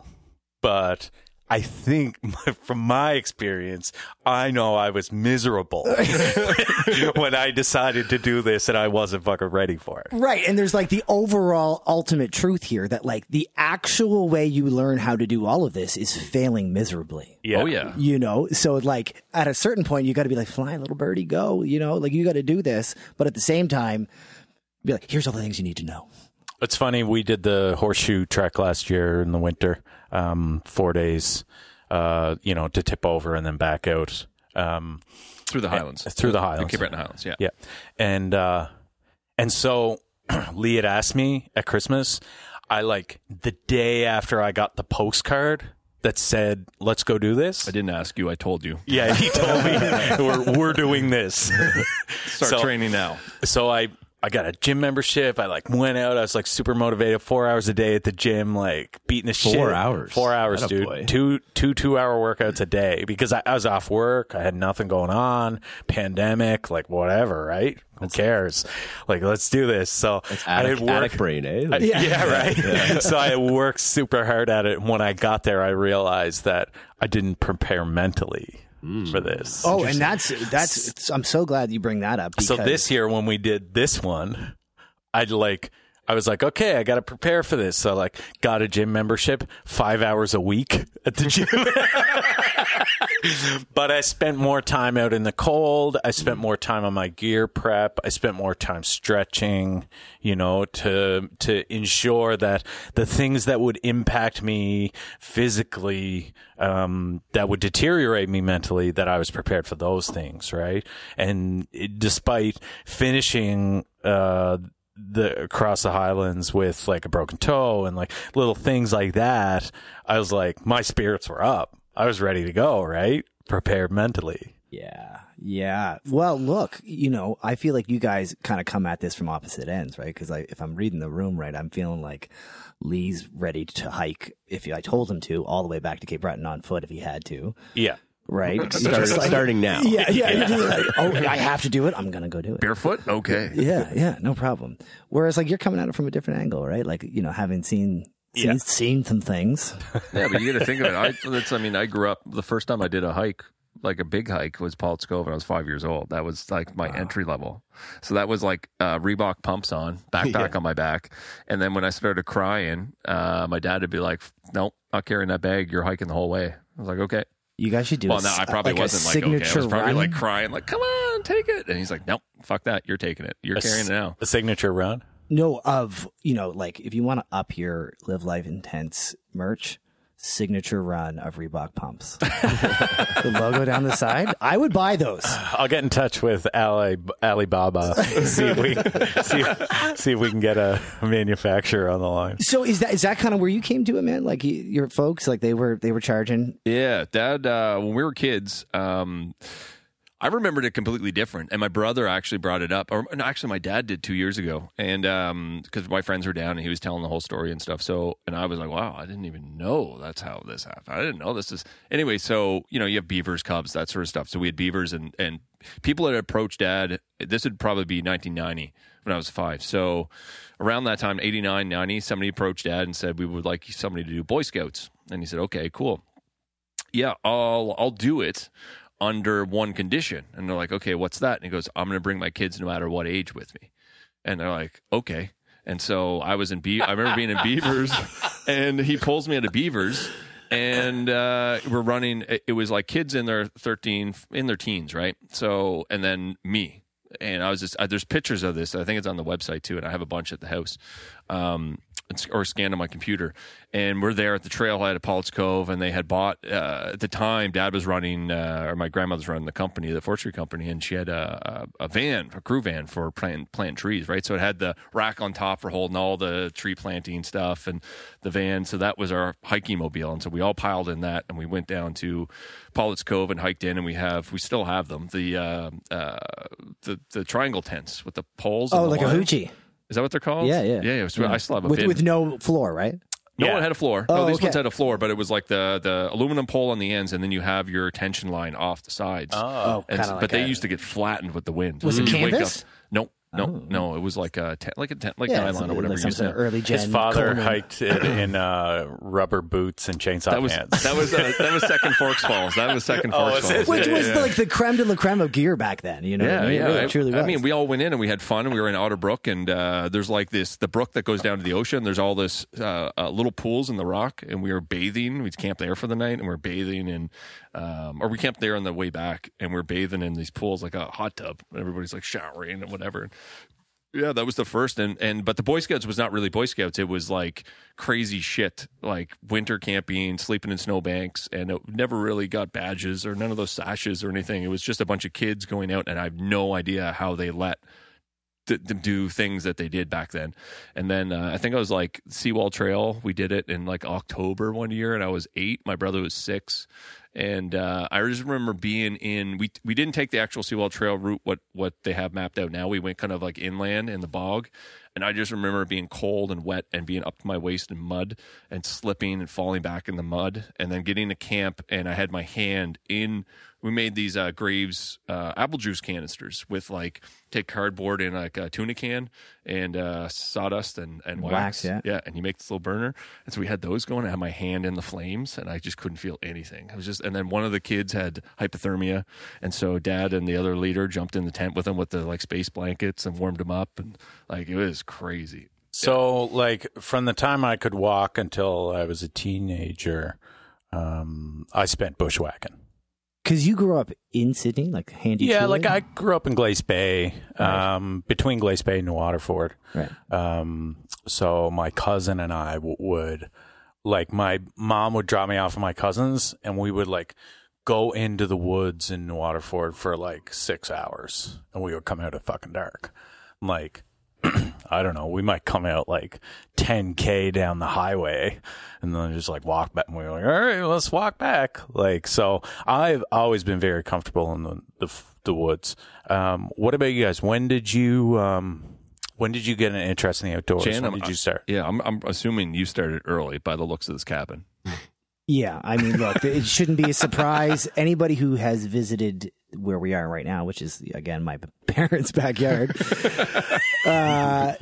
But I think (laughs) from my experience, I know I was miserable (laughs) when I decided to do this and I wasn't fucking ready for it. right and there's like the overall ultimate truth here that like the actual way you learn how to do all of this is failing miserably Yeah. Oh yeah. you know so like at a certain point you got to be like fly little birdie go you know like you got to do this but at the same time be like here's all the things you need to know It's funny. We did the horseshoe trek last year in the winter, um, four days, uh, you know, to tip over and then back out. Um, Through the Highlands. through the Highlands. Cape Breton Highlands, yeah. Yeah. And uh and so (clears throat) Lee had asked me at Christmas, I like the day after I got the postcard that said, "Let's go do this." I didn't ask you, I told you. Yeah, he told me (laughs) we're we're doing this. (laughs) Start So- training now. so I I got a gym membership. I like went out. I was like super motivated. Four hours a day at the gym, like beating the shit. Four hours? Four hours, Atta dude. boy. Two two two hour workouts a day because I, I was off work. I had nothing going on. Pandemic, like whatever, right? Who cares? Like let's do this. So I Attic, had work. attic brain, eh? I- yeah, right. (laughs) so I worked super hard at it. And when I got there, I realized that I didn't prepare mentally for this. oh and that's that's i'm so glad you bring that up So because- this year when we did this one, I'd like I was like, okay, I got to prepare for this. So like, got a gym membership, five hours a week at the gym. (laughs) but I spent more time out in the cold. I spent more time on my gear prep. I spent more time stretching, you know, to to ensure that the things that would impact me physically, um, that would deteriorate me mentally, that I was prepared for those things, right? And it, despite finishing, uh, the across the highlands with like a broken toe and like little things like that, I was like, my spirits were up. I was ready to go, right? Prepared mentally. Yeah. Yeah. Well, look, you know, I feel like you guys kind of come at this from opposite ends, right? Because if I'm reading the room right, I'm feeling like Lee's ready to hike, if I told him to, all the way back to Cape Breton on foot if he had to, Yeah. Right? (laughs) Start- like- starting now. Yeah. Yeah. you're just like, oh, (laughs) I have to do it. I'm going to go do it. Barefoot? Okay. Yeah. Yeah. No problem. Whereas, like, you're coming at it from a different angle, right? Like, you know, having seen. Seen, Yeah. seen some things. (laughs) Yeah, but you got to think of it. I, that's, I mean, I grew up, the first time I did a hike like a big hike was Pollett's Cove when I was five years old. That was like my entry level. So that was like uh, Reebok pumps on, backpack on my back. And then when I started crying, uh, my dad would be like, "Nope, not carrying that bag. You're hiking the whole way." I was like, "Okay." You guys should do. Well, a, no, I probably like wasn't like okay. I signature was probably run. like crying, like, "Come on, take it." And he's like, "Nope, fuck that. You're taking it. You're A s- carrying it now." A signature run. No, of you know, like if you want to up your live life intense merch, signature run of Reebok pumps. (laughs) the logo down the side. I would buy those. I'll get in touch with Ali, Alibaba. (laughs) see if we see, see if we can get a manufacturer on the line. So is that is that kind of where you came to it, man? Like your folks, like they were they were charging. Yeah, Dad. Uh, when we were kids, um, I remembered it completely different, and my brother actually brought it up. Or actually, my dad did two years ago, and um, because my friends were down, and he was telling the whole story and stuff. So, and I was like, "Wow, I didn't even know that's how this happened. I didn't know this is." Anyway, so you know, you have beavers, cubs, that sort of stuff. So we had beavers, and and people that approached Dad. This would probably be 1990 when I was five. So around that time, 89, 90, somebody approached Dad and said, "We would like somebody to do Boy Scouts," and he said, "Okay, cool." yeah, I'll I'll do it under one condition. And they're like, okay, what's that? And he goes, I'm going to bring my kids no matter what age with me. And they're like, okay. And so I was in Be- I remember being in Beavers, (laughs) and he pulls me out of Beavers, and uh, we're running. It was like kids in their 13, in their teens, right? So, and then me. And I was just, uh, there's pictures of this. I think it's on the website too, and I have a bunch at the house. Um, or scanned on my computer. And we're there at the trailhead at Pollett's Cove, and they had bought uh, at the time. Dad was running, uh, or my grandmother's running the company, the forestry company, and she had a, a, a van, a crew van for planting plant trees, right? So it had the rack on top for holding all the tree planting stuff, and the van. So that was our hiking mobile, and so we all piled in that, and we went down to Pollett's Cove and hiked in, and we have, we still have them, the uh, uh, the the triangle tents with the poles. Oh, and the like a hoochie Is that what they're called? Yeah, yeah. yeah. yeah. So I still have a with bin. with no floor, right? No Yeah. one had a floor. Oh, no, these okay. ones had a floor, but it was like the the aluminum pole on the ends, and then you have your tension line off the sides. Oh, oh And kind s- of like but they a- used to get flattened with the wind. Was it You'd wake canvas? Up- No, no, no. It was like a tent, like a tent, like yeah, nylon or whatever. like you some said. sort of early gen. His father Coleman. hiked it (clears throat) in uh, rubber boots and chainsaw That was pants. that was uh, that was second (laughs) Forks Falls. That was second Oh, Forks was Falls. it? which Yeah, was yeah. like the creme de la creme of gear back then. You know, Yeah, I mean? yeah. It really, I- truly I mean, we all went in and we had fun, and we were in Otter Brook, and uh, there's like this the brook that goes down to the ocean. There's all this uh, uh, little pools in the rock, and we were bathing. We camped there for the night, and we are bathing in, um, or we camped there on the way back, and we are bathing in these pools like a hot tub. Everybody's like showering and whatever. Yeah, that was the first, and and but the Boy Scouts was not really Boy Scouts. It was like crazy shit, like winter camping, sleeping in snowbanks, and it never really got badges or none of those sashes or anything. It was just a bunch of kids going out, and I have no idea how they let to, to do things that they did back then. And then uh, I think I was like Seawall Trail. We did it in like October one year, and I was eight. My brother was six, and uh, I just remember being in. We we didn't take the actual Seawall Trail route what what they have mapped out now. We went kind of like inland in the bog. And I just remember being cold and wet and being up to my waist in mud and slipping and falling back in the mud and then getting to camp and I had my hand in we made these uh, Graves uh, apple juice canisters with like take cardboard and like a tuna can and uh, sawdust and, and wax. Wax, yeah. yeah. And you make this little burner. And so we had those going. I had my hand in the flames and I just couldn't feel anything. I was just, and then one of the kids had hypothermia. And so dad and the other leader jumped in the tent with him with the like space blankets and warmed him up. And like it was crazy. So, like, from the time I could walk until I was a teenager, um, I spent bushwhacking. Because you grew up in Sydney, like handy. Yeah, like I grew up in Glace Bay, um, between Glace Bay and Waterford. Right. Um, so my cousin and I w- would, like, my mom would drop me off with my cousins, and we would like go into the woods in Waterford for like six hours, and we would come out at fucking dark. Like, (clears throat) I don't know, we might come out like 10k down the highway, and then just like walk back. And we were like, all right, let's walk back. Like, so I've always been very comfortable in the the, the woods. Um, what about you guys? When did you um, when did you get an interest in the outdoors? Jan, when I'm- did you start? Yeah. I'm, I'm assuming you started early by the looks of this cabin. Yeah, I mean, look, it shouldn't be a surprise. (laughs) Anybody who has visited where we are right now, which is again my (laughs) parents' backyard, (laughs) uh,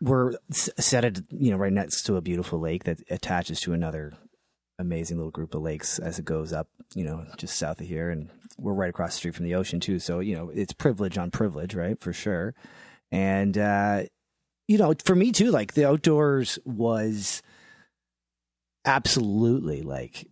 we're set at you know right next to a beautiful lake that attaches to another amazing little group of lakes as it goes up, you know, just south of here, and we're right across the street from the ocean too, so you know it's privilege on privilege, right? For sure. And uh, you know, for me too, like the outdoors was absolutely like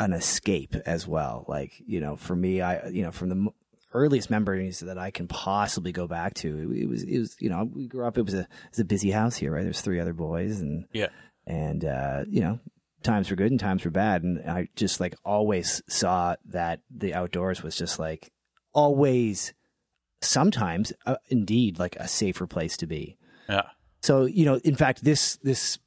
an escape as well. Like you know, for me, I you know from the earliest memories that I can possibly go back to, it, it was it was you know we grew up. It was a it was a busy house here, right? There's three other boys, and Yeah. and uh, you know times were good and times were bad, and I just like always saw that the outdoors was just like always sometimes uh, indeed like a safer place to be. Yeah. So you know, in fact, this this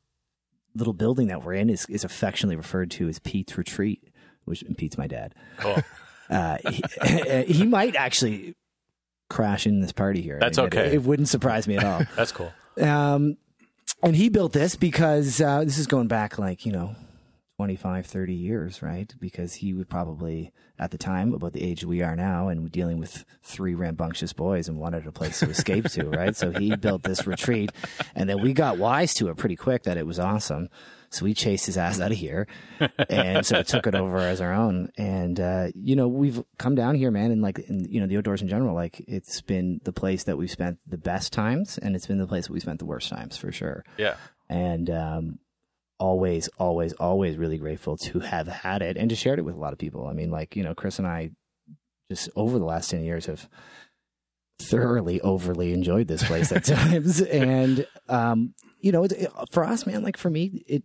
little building that we're in is is affectionately referred to as Pete's Retreat, which and Pete's my dad. Cool. (laughs) Uh, he, (laughs) he might actually crash in this party here. That's It- okay. It, wouldn't surprise me at all. (laughs) That's cool. Um, and he built this because uh, this is going back like, you know, 25, 30 years, right? Because he would probably, at the time, about the age we are now, and dealing with three rambunctious boys and wanted a place to escape to, (laughs) right? So he built this retreat. And then we got wise to it pretty quick that it was awesome. So we chased his ass out of here and so took it over as our own. And, uh, you know, we've come down here, man, and like, in, you know, the outdoors in general, like it's been the place that we've spent the best times and it's been the place that we spent the worst times for sure. Yeah. And, um, always, always, always really grateful to have had it and to shared it with a lot of people. I mean, like, you know, Chris and I just over the last 10 years have thoroughly overly enjoyed this place at (laughs) times. and, um, you know, it, it- for us, man, like for me, it,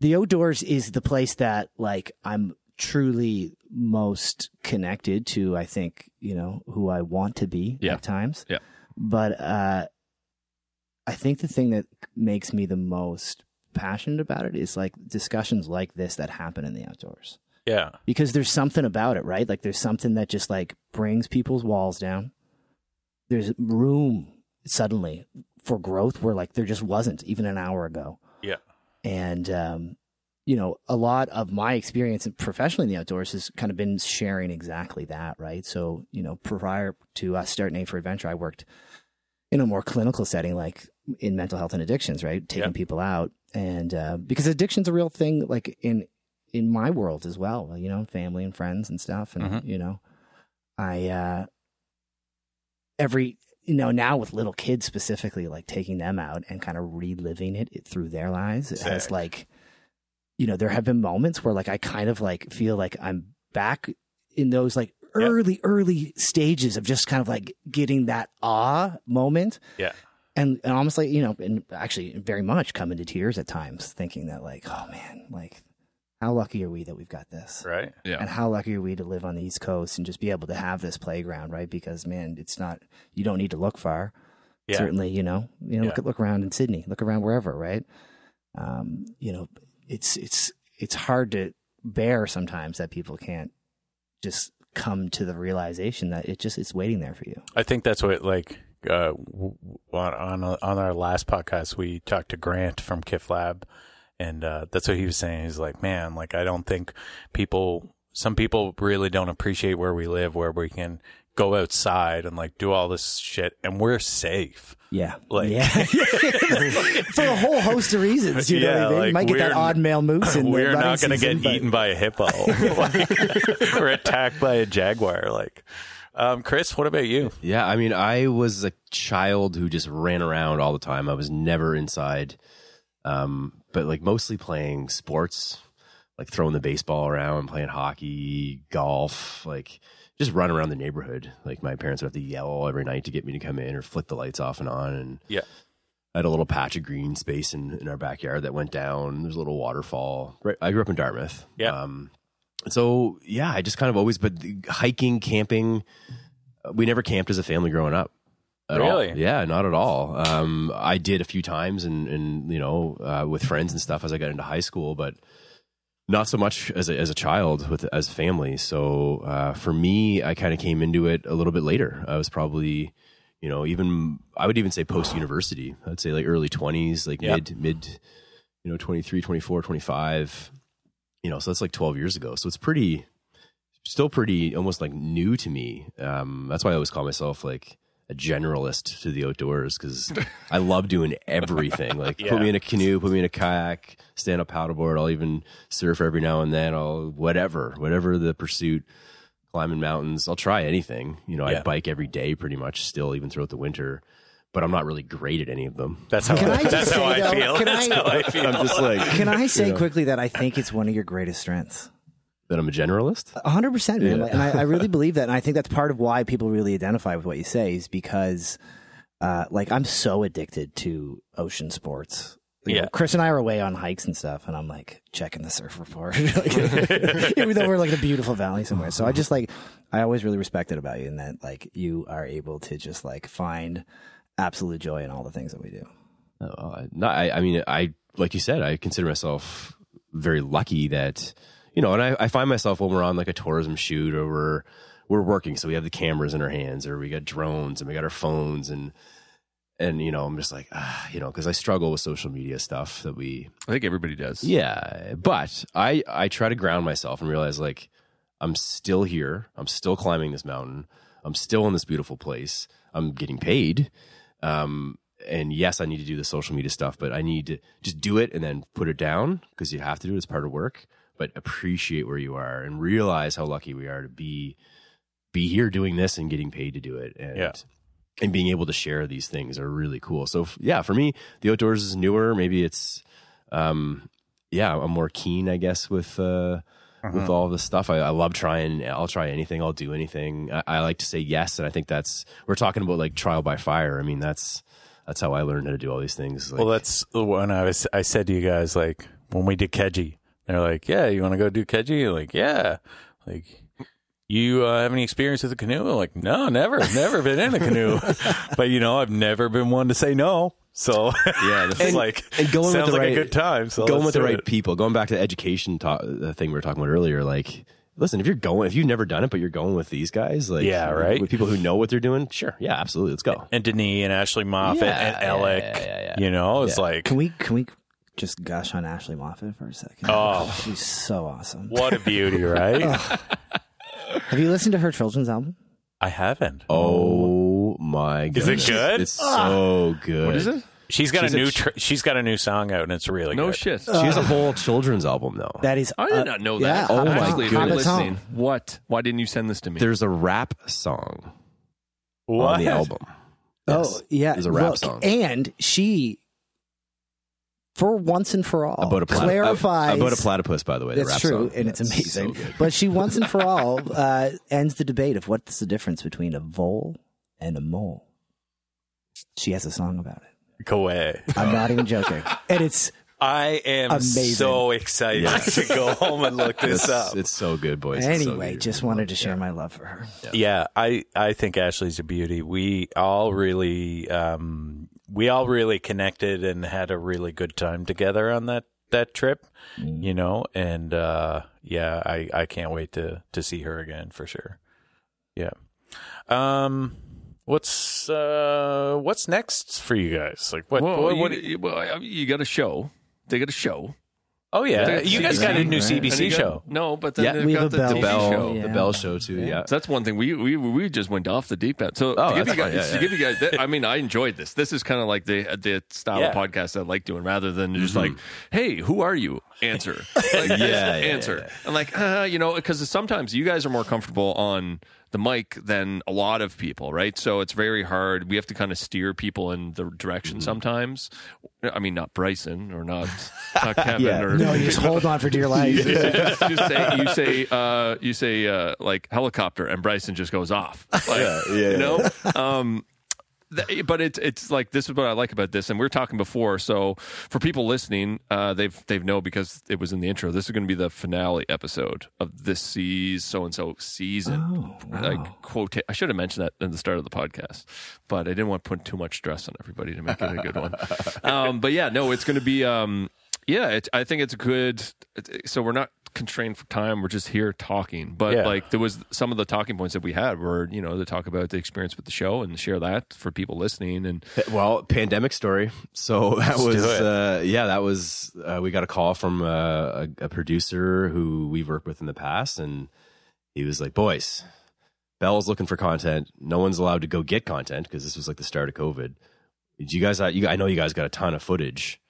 the outdoors is the place that like I'm truly most connected to, I think, you know, who I want to be Yeah. at times. Yeah. But, uh, I think the thing that makes me the most passionate about it is like discussions like this that happen in the outdoors Yeah. because there's something about it, right? Like there's something that just like brings people's walls down. There's room suddenly for growth where like there just wasn't even an hour ago. Yeah. And um, you know, a lot of my experience professionally in the outdoors has kind of been sharing exactly that, right? So, you know, prior to us starting A for Adventure, I worked in a more clinical setting, like in mental health and addictions, right? Taking Yeah. people out, and uh, because addiction's a real thing, like in in my world as well, you know, family and friends and stuff, and Mhm. you know, I uh, every you know now with little kids specifically, like taking them out and kind of reliving it, it through their lives, it has like, you know, there have been moments where like I kind of like feel like I'm back in those like early early stages of just kind of like getting that awe moment Yeah. And, and almost like you know and actually very much come into tears at times thinking that like oh man like how lucky are we that we've got this Right. Yeah. and how lucky are we to live on the east coast and just be able to have this playground right because man it's not you don't need to look far Yeah. certainly you know you know Yeah. at look around in sydney look around wherever right um you know it's it's it's hard to bear sometimes that people can't just come to the realization that it just it's waiting there for you I think that's what like uh, on on on our last podcast we talked to Grant from Kif Lab, and uh, that's what he was saying. He's like, man, like I don't think people, some people really don't appreciate where we live, where we can go outside and like do all this shit, and we're safe. Yeah. Like- yeah. (laughs) (laughs) For a whole host of reasons. You know Yeah, what I mean? like, you might get that we're- odd male moose (laughs) in we're not going to get but- eaten by a hippo or attacked by a jaguar. Like, um, Chris, what about you? Yeah, I mean, I was a child who just ran around all the time. I was never inside, um, but like mostly playing sports, like throwing the baseball around, playing hockey, golf, like just run around the neighborhood. Like my parents would have to yell every night to get me to come in or flick the lights off and on. And Yeah. I had a little patch of green space in, in our backyard that went down. There's a little waterfall. Right, I grew up in Dartmouth. Yeah. Um, so yeah, I just kind of always, but hiking, camping, we never camped as a family growing up. At all. Really? Yeah, not at all. Um, I did a few times and, and you know, uh, with friends and stuff as I got into high school, but not so much as a, as a child with as family. So uh, for me, I kind of came into it a little bit later. I was probably, you know, even I would even say post university. I'd say like early twenties, like Yeah. mid mid, you know, 23, 24, 25. You know, so that's like twelve years ago. So it's pretty, still pretty, almost like new to me. Um, that's why I always call myself like a generalist to the outdoors because I love doing everything. Like Yeah. put me in a canoe, put me in a kayak, stand up paddleboard. I'll even surf every now and then. I'll whatever, whatever the pursuit climbing mountains. I'll try anything. You know, Yeah. I bike every day pretty much still, even throughout the winter. But I'm not really great at any of them. That's how Can I I, just that's how say, I though, feel. can That's I- how I feel. I'm just like Can I say you know, quickly that I think it's one of your greatest strengths? that I'm a generalist. Hundred percent, man. Yeah. And I, I really (laughs) believe that, and I think that's part of why people really identify with what you say is because, uh, like, I'm so addicted to ocean sports. You know, Yeah. Chris and I are away on hikes and stuff, and I'm like checking the surf report, (laughs) Like, (laughs) even though we're like in a beautiful valley somewhere. So I just like, I always really respect it about you, in that like you are able to just like find absolute joy in all the things that we do. Uh, not, I, I mean, I like you said, I consider myself very lucky that you know, and I, I find myself when we're on like a tourism shoot or we're we're working, so we have the cameras in our hands, or we got drones and we got our phones, and and you know, I'm just like, ah, you know, because I struggle with social media stuff that we, I think everybody does. yeah, but I I try to ground myself and realize like I'm still here, I'm still climbing this mountain, I'm still in this beautiful place, I'm getting paid. Um, and yes, I need to do the social media stuff, but I need to just do it and then put it down because you have to do it as part of work. But appreciate where you are and realize how lucky we are to be be here doing this and getting paid to do it. And Yeah. and being able to share these things are really cool. So yeah, for me, the outdoors is newer. Maybe it's um yeah, I'm more keen, I guess, with uh with all this stuff. I, I love trying. I'll try anything. I'll do anything. I, I like to say yes, and I think that's we're talking about like trial by fire. I mean, that's that's how I learned how to do all these things. Like, Well, that's when I was. I said to you guys like when we did Keji, they're like, "Yeah, you want to go do Keji?" Like, "Yeah." Like, you uh, have any experience with a canoe? I'm like, no, never, never been in a canoe. (laughs) but you know, I've never been one to say no. So (laughs) Yeah, it's And- like and going with sounds the like right- a good time. So going with the right it. people. Going back to the education ta- the thing we were talking about earlier. Like, listen, if you're going, if you've never done it, but you're going with these guys, like, Yeah, right. with people who know what they're doing, sure, yeah, absolutely, let's go. And Denis and Ashley Moffat Yeah, and yeah, Alec, yeah, yeah, yeah. you know, it's Yeah. like Can we can we just gush on Ashley Moffat for a second? Oh. (laughs) she's so awesome. what a beauty, right? (laughs) Have you listened to her children's album? I haven't. Oh my god, Is it good? It's so good. What is it? She's got She's a a new ch- tr- she's got a new song out and it's really No good. shit. She has a whole children's album though. That is. I did uh, not know yeah, that. Oh my Actually, if I'm goodness. listening. What? Why didn't you send this to me? There's a rap song What? on the album. Oh Yes. yeah, There's a rap Look, song. and she, for once and for all, about a platy- clarifies about a platypus, by the way. the That's rap true, song. and it's That's amazing. so good. but she once and for all uh, ends the debate of what's the difference between a vole and a mole. She has a song about it. Go away. I'm not even joking, and it's I am Amazing. so excited Yeah. to go home and look this It's, up. it's so good, boys. It's so anyway. good. just wanted to share my love for her. yeah, I I think Ashley's a beauty. We all really um we all really connected and had a really good time together on that that trip, you know, and uh yeah, I I can't wait to to see her again for sure. Yeah. Um what's uh what's next for you guys? Like what well, what, you, what you, well, you got a show. They got a show. Oh yeah, got you guys CBC, got a new right? CBC got- show. No, but then Yeah, they've we got have the, a the bell, show. the bell show too. Yeah. So that's one thing. We we we just went off the deep end. So Oh, to give you guys, fine. Yeah, to give you guys, that, (laughs) I mean, I enjoyed this. This is kind of like the the style Yeah. of podcast I like doing, rather than just Mm-hmm. like, "Hey, who are you?" Answer. (laughs) Like, Yeah, yeah, answer. yeah, And like, uh, you know, because sometimes you guys are more comfortable on the mic than a lot of people, right? So it's very hard. We have to kind of steer people in the direction Mm-hmm. sometimes. I mean, not Bryson or not, (laughs) not Kevin Yeah. or No, you just hold on for dear (laughs) life. you just, just say you say uh, you say uh, like helicopter, and Bryson just goes off. (laughs) Like, yeah, you know. Um, but it's it's like this is what I like about this, and we are talking before. So for people listening, uh, they've they've know because it was in the intro. This is going to be the finale episode of this season, so and so season. Oh, Like quote, I should have mentioned that in the start of the podcast, but I didn't want to put too much stress on everybody to make it a good one. (laughs) um, but yeah, no, it's going to be. Um, yeah, it, I think it's good. So we're not constrained for time. We're just here talking. But Yeah. like there was some of the talking points that we had were you know to talk about the experience with the show and share that for people listening. And Well, pandemic story. So (laughs) that Let's was, uh, yeah, that was. Uh, we got a call from uh, a, a producer who we've worked with in the past, and he was like, "Boys, Bell's looking for content. No one's allowed to go get content because this was like the start of COVID. Did you guys? You, I know you guys got a ton of footage.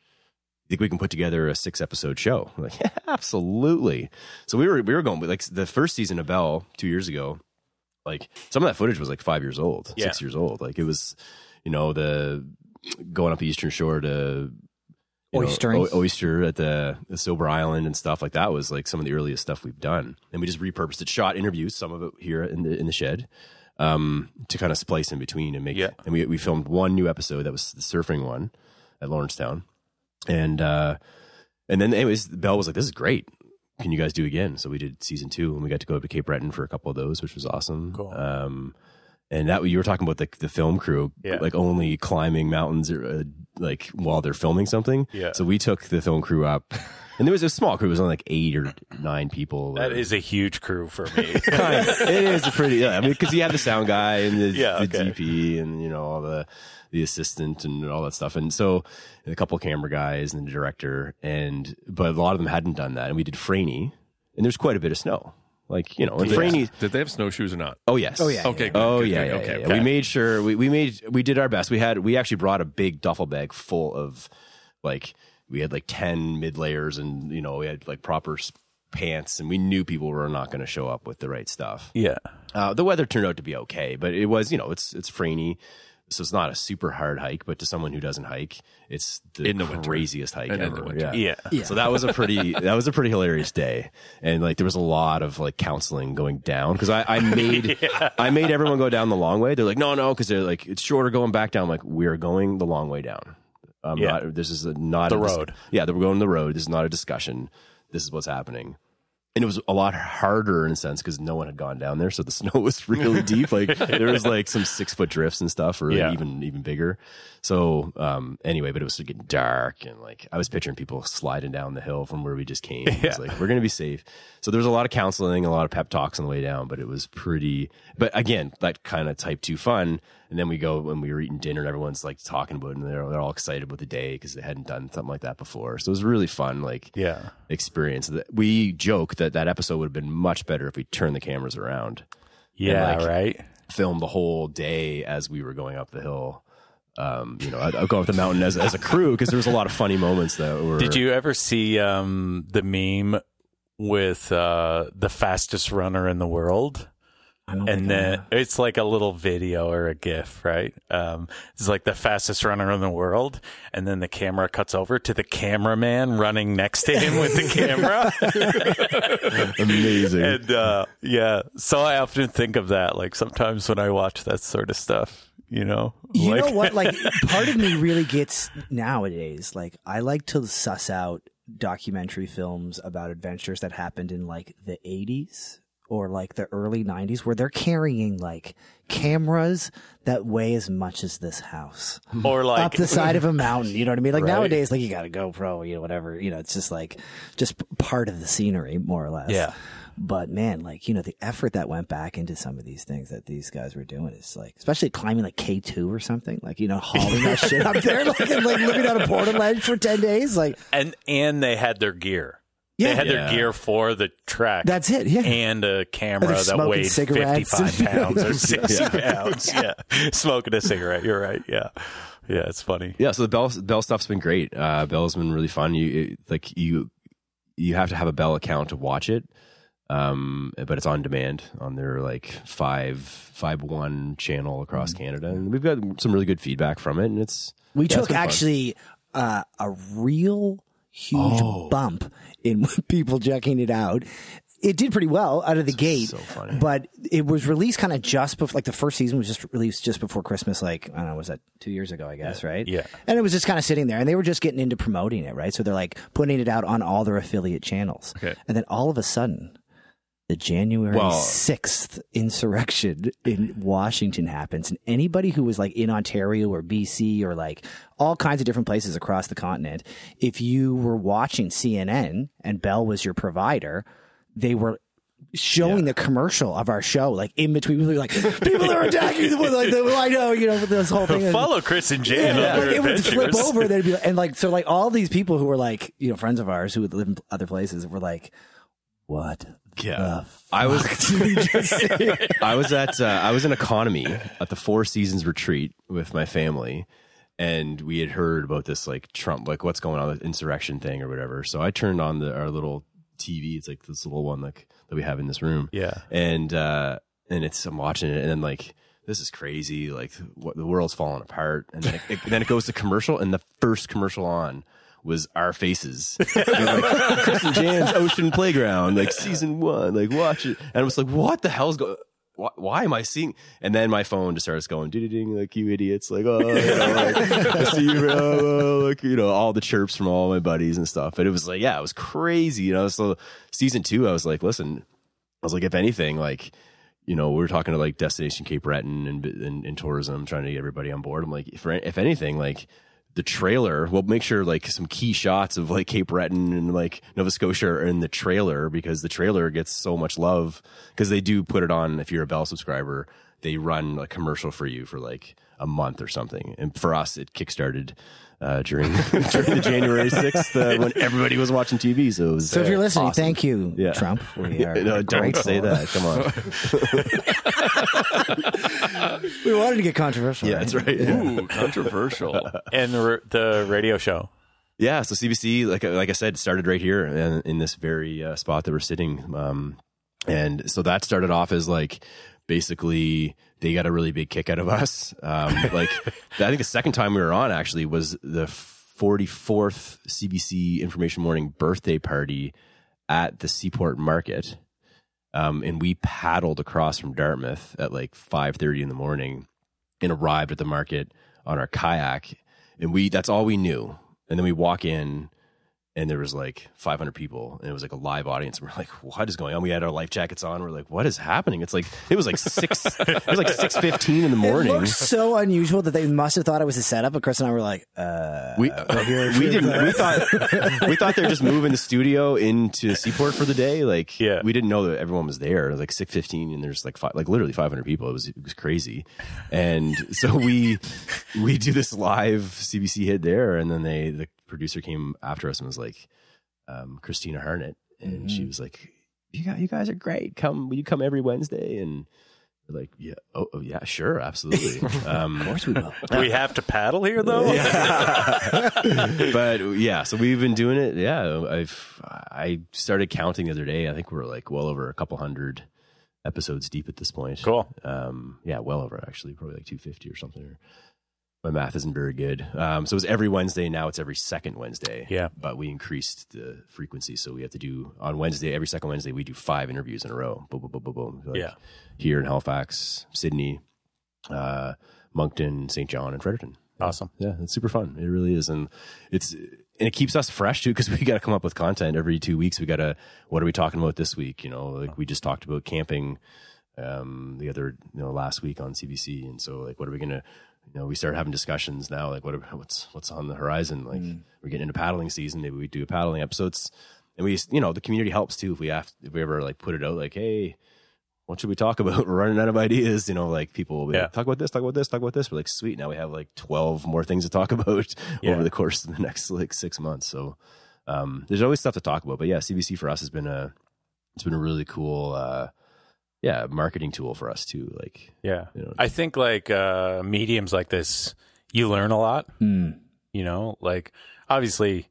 Think we can put together a six episode show? We're (laughs) like, yeah, absolutely. So we were we were going like the first season of Bell two years ago. Like some of that footage was like five years old, Yeah. six years old. Like it was, you know, the going up the Eastern Shore to you know, Oystering. o- oyster at the, the Sober Island and stuff like that was like some of the earliest stuff we've done. And we just repurposed it, shot interviews, some of it here in the in the shed, um, to kind of splice in between and make. Yeah. And we we filmed one new episode that was the surfing one at Lawrencetown, and uh, and then anyways, Bell was like, "This is great. Can you guys do again?" So we did season two, and we got to go up to Cape Breton for a couple of those, which was awesome. Cool. Um, and that you were talking about the the film crew, Yeah. like only climbing mountains, uh, like while they're filming something. Yeah. So we took the film crew up, and there was a small crew. It was only like eight or nine people. That or- is a huge crew for me. (laughs) kind of. It is a pretty. Yeah, I mean, because you had the sound guy and the, Yeah, the okay. DP and you know all the the assistant and all that stuff, and so and a couple camera guys and the director, and but a lot of them hadn't done that, and we did Franey, and there's quite a bit of snow, like you know, and Franey. Did they have snowshoes or not? Oh yes. Oh, yeah. Okay. Good, Oh good, yeah, good. yeah, okay. yeah, yeah. okay. We made sure we, we made we did our best. We had we actually brought a big duffel bag full of like we had like ten mid layers and you know we had like proper pants and we knew people were not going to show up with the right stuff. yeah. Uh, the weather turned out to be okay, but it was, you know, it's it's Franey, so it's not a super hard hike. But to someone who doesn't hike, it's the, In the winter. craziest hike And in ever. the winter. Yeah. Yeah. So that was a pretty (laughs) that was a pretty hilarious day, and like there was a lot of like counseling going down because I, I made (laughs) I made everyone go down the long way. They're like, no, no, because they're like it's shorter going back down. I'm like, we're going the long way down. Um, Yeah. not, this is a, not The a dis- road. yeah, we're going the road. This is not a discussion. This is what's happening and it was a lot harder in a sense because no one had gone down there, so the (laughs) snow was really deep. Like there was (laughs) like some six foot drifts and stuff, or Yeah. even even bigger. So um, anyway, but it was getting dark, and like I was picturing people sliding down the hill from where we just came. It was (laughs) like we're gonna be safe. So there was a lot of counseling, a lot of pep talks on the way down, but it was pretty. But again, that kind of type two fun. And then we go when we were eating dinner, and everyone's like talking about it, and they're, they're all excited about the day because they hadn't done something like that before. So it was really fun. Like Yeah. experience. We joke that that episode would have been much better if we turned the cameras around, Yeah. like- right. filmed the whole day as we were going up the hill. Um, you know, I'd, I'd go up the mountain as as a crew because there was a lot of funny moments that were. Did you ever see um, the meme with uh, the fastest runner in the world? I don't think And then have. it's like a little video or a GIF, right? Um, it's like the fastest runner in the world, and then the camera cuts over to the cameraman running next to him with the camera. (laughs) Amazing. and uh, yeah, so I often think of that. Like sometimes when I watch that sort of stuff, you know, You like, know what? Like, (laughs) part of me really gets nowadays. Like, I like to suss out documentary films about adventures that happened in like the '80s or like the early '90s, where they're carrying like cameras that weigh as much as this house hmm. or like up the side of a mountain. You know what I mean? Like Right. nowadays, like you got a GoPro, you know, whatever. You know, it's just like just part of the scenery, more or less. Yeah. But man, like you know, the effort that went back into some of these things that these guys were doing is like, especially climbing like K two or something, like you know, hauling that shit up there, like and like living on a porta ledge for ten days, like and and they had their gear. Yeah. they had Yeah. their gear for the track. that's it. Yeah. and a camera that weighed cigarettes. 55 (laughs) pounds or 60 pounds. Yeah. Smoking a cigarette. You're right. Yeah. Yeah. It's funny. yeah, so the Bell Bell stuff's been great. Uh, Bell's been really fun. You it, like you you have to have a Bell account to watch it, um, but it's on demand on their like five five one channel across Mm-hmm. Canada, and we've got some really good feedback from it. And it's We yeah, took fun. actually uh, a real huge Oh. bump in (laughs) people checking it out. It did pretty well out of the gate, so funny. but it was released kind of just before, like the first season was just released just before Christmas. Like I don't know, was that two years ago? I guess, right? Yeah. And it was just kind of sitting there, and they were just getting into promoting it, right? So they're like putting it out on all their affiliate channels, Okay. and then all of a sudden. The January Well- 6th insurrection in Washington happens. And anybody who was like in Ontario or BC or like all kinds of different places across the continent, if you were watching CNN and Bell was your provider, they were showing the commercial of our show, like in between. People were like, people are attacking the like, the, well, I oh, know, you know, this whole thing. (laughs) Follow Chris and Jan Yeah, like it would flip over. They'd be like, and like so, like all these people who were like, you know, friends of ours who would live in other places were like, what? Yeah. the I was fuck (laughs) did we just say? (laughs) I was at uh, I was in economy at the Four Seasons retreat with my family, and we had heard about this like Trump, like what's going on, the insurrection thing or whatever. So I turned on the our little TV. It's like this little one like that we have in this room. Yeah. and uh and it's I'm watching it and then like this is crazy like what the world's falling apart and then it, it- then it goes to commercial and the first commercial on was our faces (laughs) like Chris and Jan's Ocean Playground like season one like watch it and I was like what the hell's going why, why am I seeing? And then my phone just starts going ding ding like you idiots like oh you know, like, I see you oh, like you know all the chirps from all my buddies and stuff. But it was like yeah, it was crazy. You know, so season two, I was like, listen, I was like, if anything, like, you know, we were talking to like Destination Cape Breton and, and, and tourism, trying to get everybody on board. I'm like, if, if anything, like the trailer, we'll make sure like some key shots of like Cape Breton and like Nova Scotia are in the trailer because the trailer gets so much love because they do put it on. If you're a Bell subscriber, they run a commercial for you for like a month or something. And for us, it kickstarted uh, during (laughs) during the January sixth uh, when everybody was watching TV. So, it was, So if you're uh, listening, awesome. thank you, Yeah. Trump. (laughs) We are no, don't say that. Come on. (laughs) We wanted to get controversial. Yeah, right? that's right. Ooh, controversial. And the the radio show. Yeah, so CBC, like like I said, started right here in, in this very uh, spot that we're sitting, um, and so that started off as like basically they got a really big kick out of us. Um, (laughs) like I think the second time we were on actually was the 44th CBC Information Morning birthday party at the Seaport Market, um, and we paddled across from Dartmouth at like 5:30 in the morning, and arrived at the market on our kayak, and we that's all we knew. And then we walk in, and there was like 500 people, and it was like a live audience. And (laughs) we're like, "What is going on?" We had our life jackets on. We're like, "What is happening?" It's like it was like six. (laughs) it was like 6:15 in the morning. It looks so unusual that they must have thought it was a setup. But Chris and I were like, uh, we (laughs) we didn't we thought we thought they're just moving the studio into Seaport for the day. Like Yeah. we didn't know that everyone was there. It was like six fifteen, and there's like five, like literally five hundred people. It was it was crazy, and so we we do this live CBC hit there, and then they the producer came after us and was like um, Christina Harnett, and she was like, "You guys, you guys are great. Come, will you come every Wednesday?" And we're like, "Yeah, oh, oh yeah, sure, absolutely." (laughs) Um, of course we will. Do we have to paddle here though? (laughs) but yeah, so we've been doing it. Yeah, I've I started counting the other day. I think we're like well over a couple hundred episodes deep at this point. Cool. Um, yeah, well over actually, probably like two fifty or something. My math isn't very good. Um, so it's every Wednesday now. It's every second Wednesday. Yeah. but we increased the frequency, so we have to do on Wednesday. Every second Wednesday, we do five interviews in a row. Boom, boom, boom, boom, boom. Like Yeah. here in Halifax, Sydney, uh, Moncton, St. John, and Fredericton. Awesome. Yeah, it's super fun. It really is, and it's and it keeps us fresh too because (laughs) we got to come up with content every two weeks. We got to what are we talking about this week? You know, like we just talked about camping um, the other you know last week on CBC, and so like what are we gonna you know we start having discussions now like what what's what's on the horizon? Like we're getting into paddling season, maybe we do a paddling episode. And we, you know, the community helps too. If we have, if we ever like put it out, like, hey, what should we talk (laughs) about? We're running out of ideas. You know, like people will be Yeah. like, talk about this, talk about this, talk about this. We're like, sweet. Now we have like 12 more things to talk (laughs) about Yeah. over the course of the next like six months. So, um, there's always stuff to talk about. But yeah, CBC for us has been a, it's been a really cool, uh, yeah, marketing tool for us too. Like, Yeah. You know, I think like uh, mediums like this, you learn a lot. Hmm. You know, like obviously,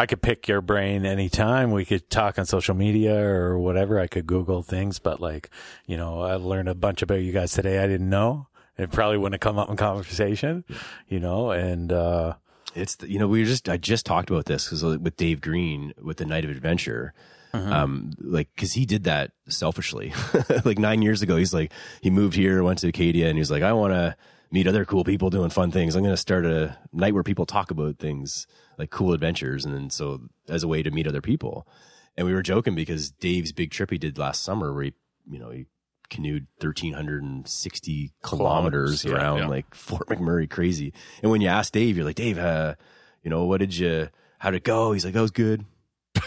I could pick your brain anytime. We could talk on social media or whatever. I could Google things, but like, you know, I learned a bunch about you guys today I didn't know. It probably wouldn't have come up in conversation, you know, and uh, It's the, you know we were just I just talked about this because with Dave Green with the Night of Adventure, um, like because he did that selfishly, (laughs) like nine years ago. He's like he moved here, went to Acadia, and he's like I want to meet other cool people doing fun things. I'm going to start a night where people talk about things like cool adventures, and then so as a way to meet other people. And we were joking because Dave's big trip he did last summer, where he you know he canoed 1360 kilometers Kilometers, yeah, around yeah. like Fort McMurray crazy. And when you ask Dave, you're like, Dave, uh, you know, what did you, how'd it go? He's like, that was good.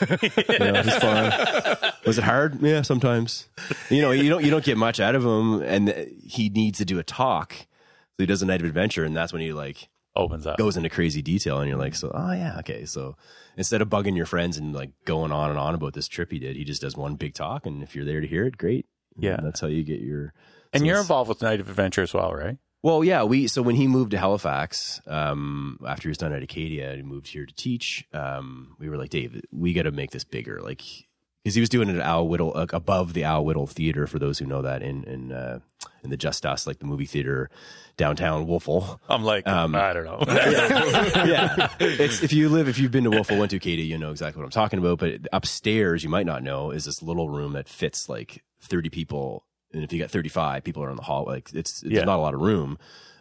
(laughs) you know, it was fun. Was it hard? Yeah, sometimes. You know, you don't, you don't get much out of him and he needs to do a talk. So he does a night of adventure and that's when he like opens up. goes into crazy detail and you're like, so, oh yeah, okay. So instead of bugging your friends and like going on and on about this trip he did, he just does one big talk. And if you're there to hear it, great. Yeah. And that's how you get your, And so you're involved with Night of Adventure as well, right? Well, yeah, we so when he moved to Halifax, um, after he was done at Acadia and he moved here to teach, um, we were like, Dave, we got to make this bigger, like because he was doing it at Al Whittle, like, above the Al Whittle Theater, for those who know that in in uh, in the Just Us, like the movie theater downtown Wolfville. I'm like, Um, I don't know. (laughs) yeah, it's if you live if you've been to Wolfville, went to Acadia, you know exactly what I'm talking about. But upstairs, you might not know, is this little room that fits like 30 people, and if you got 35 people are in the hall, like it's, it's Yeah. not a lot of room.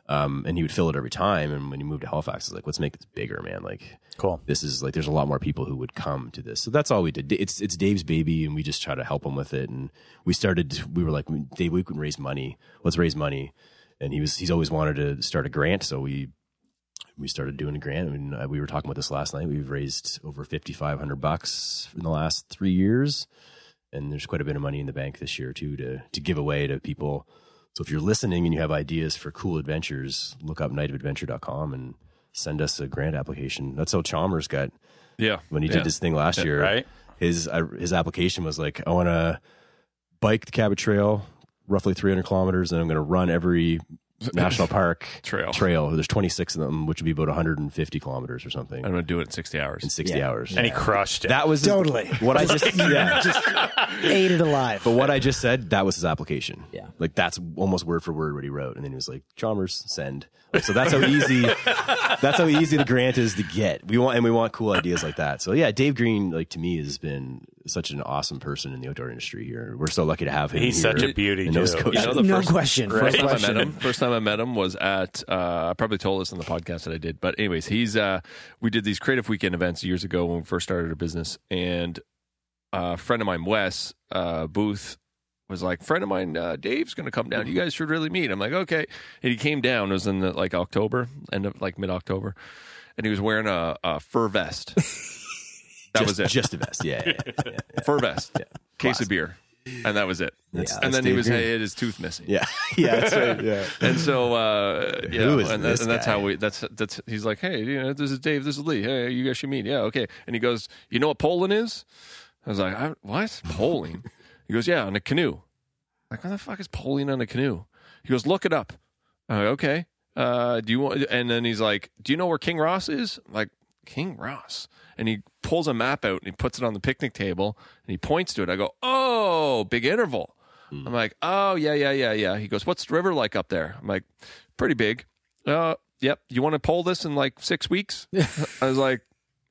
Um, and he would fill it every time. And when he moved to Halifax, it's like, let's make this bigger, man. Like, cool. this is like, there's a lot more people who would come to this. So that's all we did. It's it's Dave's baby, and we just try to help him with it. And we started. We were like, Dave, we can raise money. Let's raise money. And he was he's always wanted to start a grant, so we we started doing a grant. I mean, uh, we were talking about this last night. We've raised over fifty five hundred bucks in the last three years, and there's quite a bit of money in the bank this year too to to give away to people. So if you're listening and you have ideas for cool adventures, look up nightofadventure.com and send us a grant application. That's how Chalmers got Yeah. when he yeah. did his thing last year. right. His uh, his application was like, I want to bike the Cabot Trail, roughly 300 kilometers, and I'm going to run every (laughs) national park Trail. Trail. There's 26 of them, which would be about 150 kilometers or something I'm going to do it in 60 hours. in 60 Yeah. hours. And he crushed it. that was Totally. what I just (laughs) yeah. Ate it alive. But what I just said, that was his application. Yeah. Like that's almost word for word what he wrote. And then he was like, Chalmers, send. Like, so that's how easy (laughs) that's how easy the grant is to get. We want and we want cool ideas like that. So yeah, Dave Green, like to me, has been such an awesome person in the outdoor industry here. We're so lucky to have him. He's here such a beauty, in Nova too. Scotia. You know, the no first, question. First time question. I met him. First time I met him was at. Uh, I probably told this in the podcast that I did, but anyways, he's. Uh, we did these creative weekend events years ago when we first started our business, and a friend of mine, Wes uh, Booth, was like, "Friend of mine, uh, Dave's going to come down. You guys should really meet." I'm like, "Okay," and he came down. It was in the, like October, end of like mid October, and he was wearing a, a fur vest. (laughs) that just, was it. Just a vest. Yeah. yeah, yeah, yeah, yeah. fur vest, case Classic. of beer, and that was it. That's- and that's then he was had his tooth missing. Yeah. (laughs) Yeah. That's right. (laughs) Yeah. And so, uh, you Who is and, that, and that's how we. That's that's. He's like, hey, you know, this is Dave. This is Lee. Hey, you guys should meet. Yeah, okay. And he goes, you know what poling is? I was like, I, what poling? he goes, yeah, on a canoe. I'm like, what the fuck is poling on a canoe? He goes, look it up. I'm like, okay. Uh, do you want? And then he's like, do you know where Kingross is? I'm like, Kingross. And he pulls a map out and he puts it on the picnic table and he points to it. I go, oh, Big Intervale. I'm like, oh yeah, yeah, yeah, yeah. He goes, what's the river like up there? I'm like, pretty big. Uh, yep. You want to pull this in like six weeks? (laughs) I was like,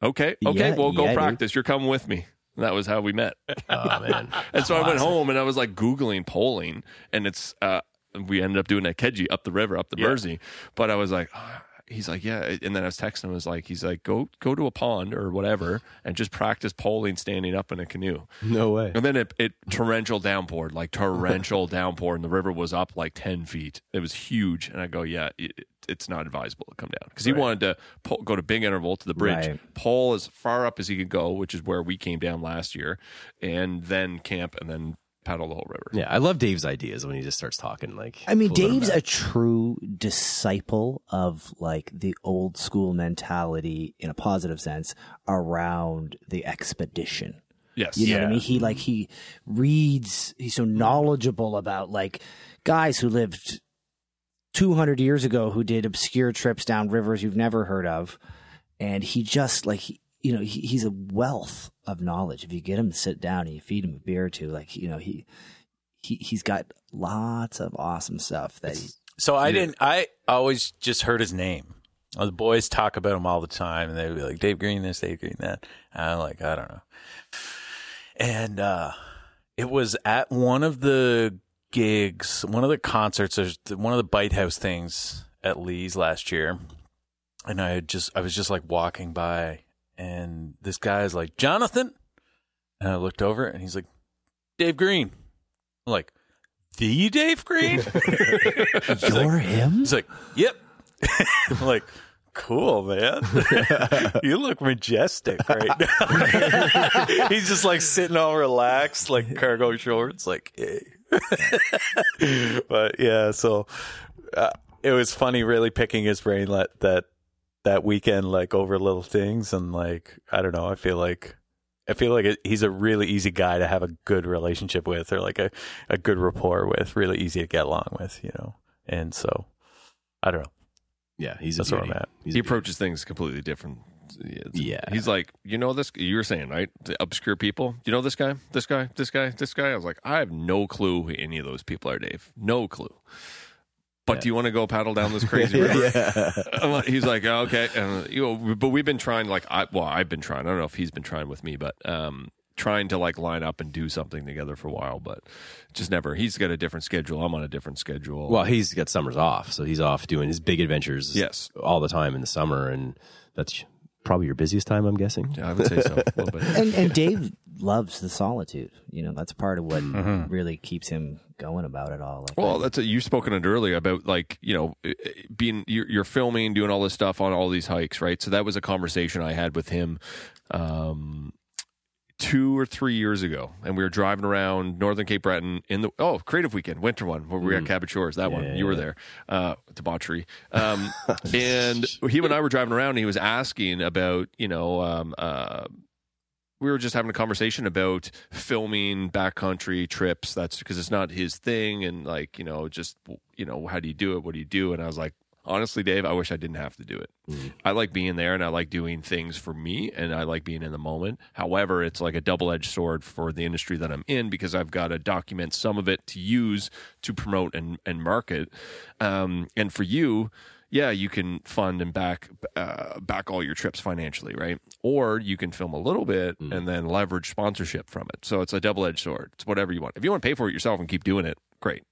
okay, okay, Yeah, we'll go yeah, dude. practice. You're coming with me. And that was how we met. (laughs) Oh man. (laughs) And so I went home and I was like Googling poling and it's, uh, we ended up doing a Keji up the river, up the Mersey. But I was like, ah, he's like, yeah. And then I was texting him, I was like, he's like, go, go to a pond or whatever and just practice poling standing up in a canoe. No way. And then it, it torrential downpour, like torrential (laughs) downpour, and the river was up like ten feet. It was huge, and I go, yeah, it, it's not advisable to come down because he wanted to pull, go to Big Intervale to the bridge, Right. pull as far up as he could go, which is where we came down last year, and then camp and then paddle the whole river. Yeah. I love Dave's ideas when he just starts talking like. I mean, Dave's a true disciple of like the old school mentality in a positive sense around the expedition. Yes, You know what I mean? He like he reads. He's so knowledgeable about like guys who lived 200 years ago who did obscure trips down rivers you've never heard of, and he just like he, you know he, he's a wealth of knowledge. If you get him to sit down and you feed him a beer or two, like you know he he he's got lots of awesome stuff that he, So I didn't. I always just heard his name. The boys talk about him all the time, and they'd be like, "Dave Green this, Dave Green that." And I'm like, I don't know. And uh, it was at one of the gigs, one of the concerts, there's one of the Bite House things at Lee's last year, and I had just, I was just like walking by, and this guy's like, "Jonathan," and I looked over, and he's like, "Dave Green." I'm like, "The Dave Green." (laughs) He's you're him. He's like, "Yep." (laughs) I'm like, "Cool, man. (laughs) you look majestic right now." He's just like sitting all relaxed, like cargo shorts, like, "Hey." but yeah, so uh, it was funny, really picking his brain that that that weekend, like over little things, and like I don't know, I feel like. I feel like he's a really easy guy to have a good relationship with, or like a, a good rapport with. Really easy to get along with, you know. And so, I don't know. Yeah, he's That's a where beauty. I'm at. He's he a beauty. approaches things completely different. It's- Yeah. he's like, you know this. You were saying right, the obscure people. You know this guy, this guy, this guy, this guy. I was like, I have no clue who any of those people are, Dave. No clue. But do you want to go paddle down this (laughs) crazy river? I'm he's like, oh, okay, and you know, but we've been trying. Like, I well, I've been trying. I don't know if he's been trying with me, but um, trying to like line up and do something together for a while, but just never. He's got a different schedule. I'm on a different schedule. Well, he's got summers off, so he's off doing his big adventures. Yes. all the time in the summer, and that's probably your busiest time. I'm guessing. yeah, I would say so. A little bit. and and Dave loves the solitude. You know, that's part of what really keeps him going about it all. Like, Well, that's a, you spoken it earlier about like you know being you're, you're filming, doing all this stuff on all these hikes, right? So that was a conversation I had with him um, two or three years ago, and we were driving around Northern Cape Breton in the oh Creative Weekend, winter one, where we were at Cabot Shores. That one, you were there, uh, debauchery. (laughs) Um, and he and I were driving around, and he was asking about you know. Um, uh, we were just having a conversation about filming backcountry trips. That's because it's not his thing, and like you know, just you know, how do you do it? What do you do? And I was like, honestly, Dave, I wish I didn't have to do it. I like being there, and I like doing things for me, and I like being in the moment. However, it's like a double edged sword for the industry that I'm in because I've got to document some of it to use to promote and and market. Um, and for you, yeah, you can fund and back uh, back all your trips financially, right? Or you can film a little bit and then leverage sponsorship from it. So it's a double edged sword. It's whatever you want. If you want to pay for it yourself and keep doing it, great.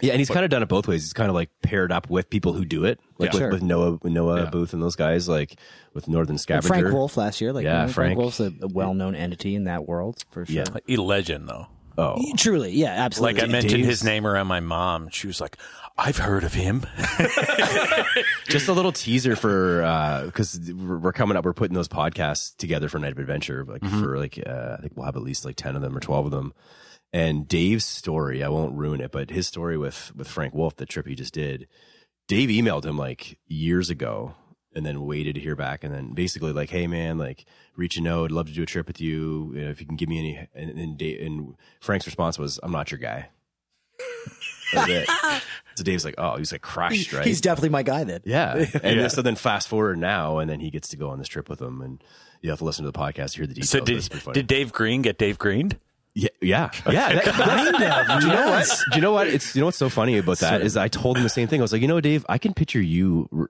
Yeah, and he's kind of done it both ways. He's kind of like paired up with people who do it, like Yeah. with, Sure. with Noah, Noah Yeah. Booth and those guys, like with Northern Scavenger. Frank Wolf last year, like Yeah, you know, Frank. Wolf's a, a well-known entity in that world for sure. Yeah. A legend, though. Oh, Truly, yeah, absolutely. Like I mentioned Dave's- his name around my mom, she was like, "I've heard of him." (laughs) just a little teaser for because we're we're coming up. We're putting those podcasts together for Night of Adventure, like for like uh, I think we'll have at least like ten of them or twelve of them. And Dave's story, I won't ruin it, but his story with with Frank Wolf, the trip he just did. Dave emailed him like years ago, and then waited to hear back, and then basically like, hey man, like reaching out, I'd love to do a trip with you. you know, if you can give me any, and, and, Dave, and Frank's response was, I'm not your guy. That's it. (laughs) So Dave's like, oh, he's like crushed, right? He's definitely my guy then. Yeah. (laughs) And then- so then fast forward now, and then he gets to go on this trip with them, and you have to listen to the podcast to hear the details. so did it's pretty funny. did Dave Green get Dave Greened? Yeah, yeah, yeah. that- Kind of. do you know what? Do you know what? It's you know what's so funny about that is I told him the same thing. I was like, you know, Dave, I can picture you re-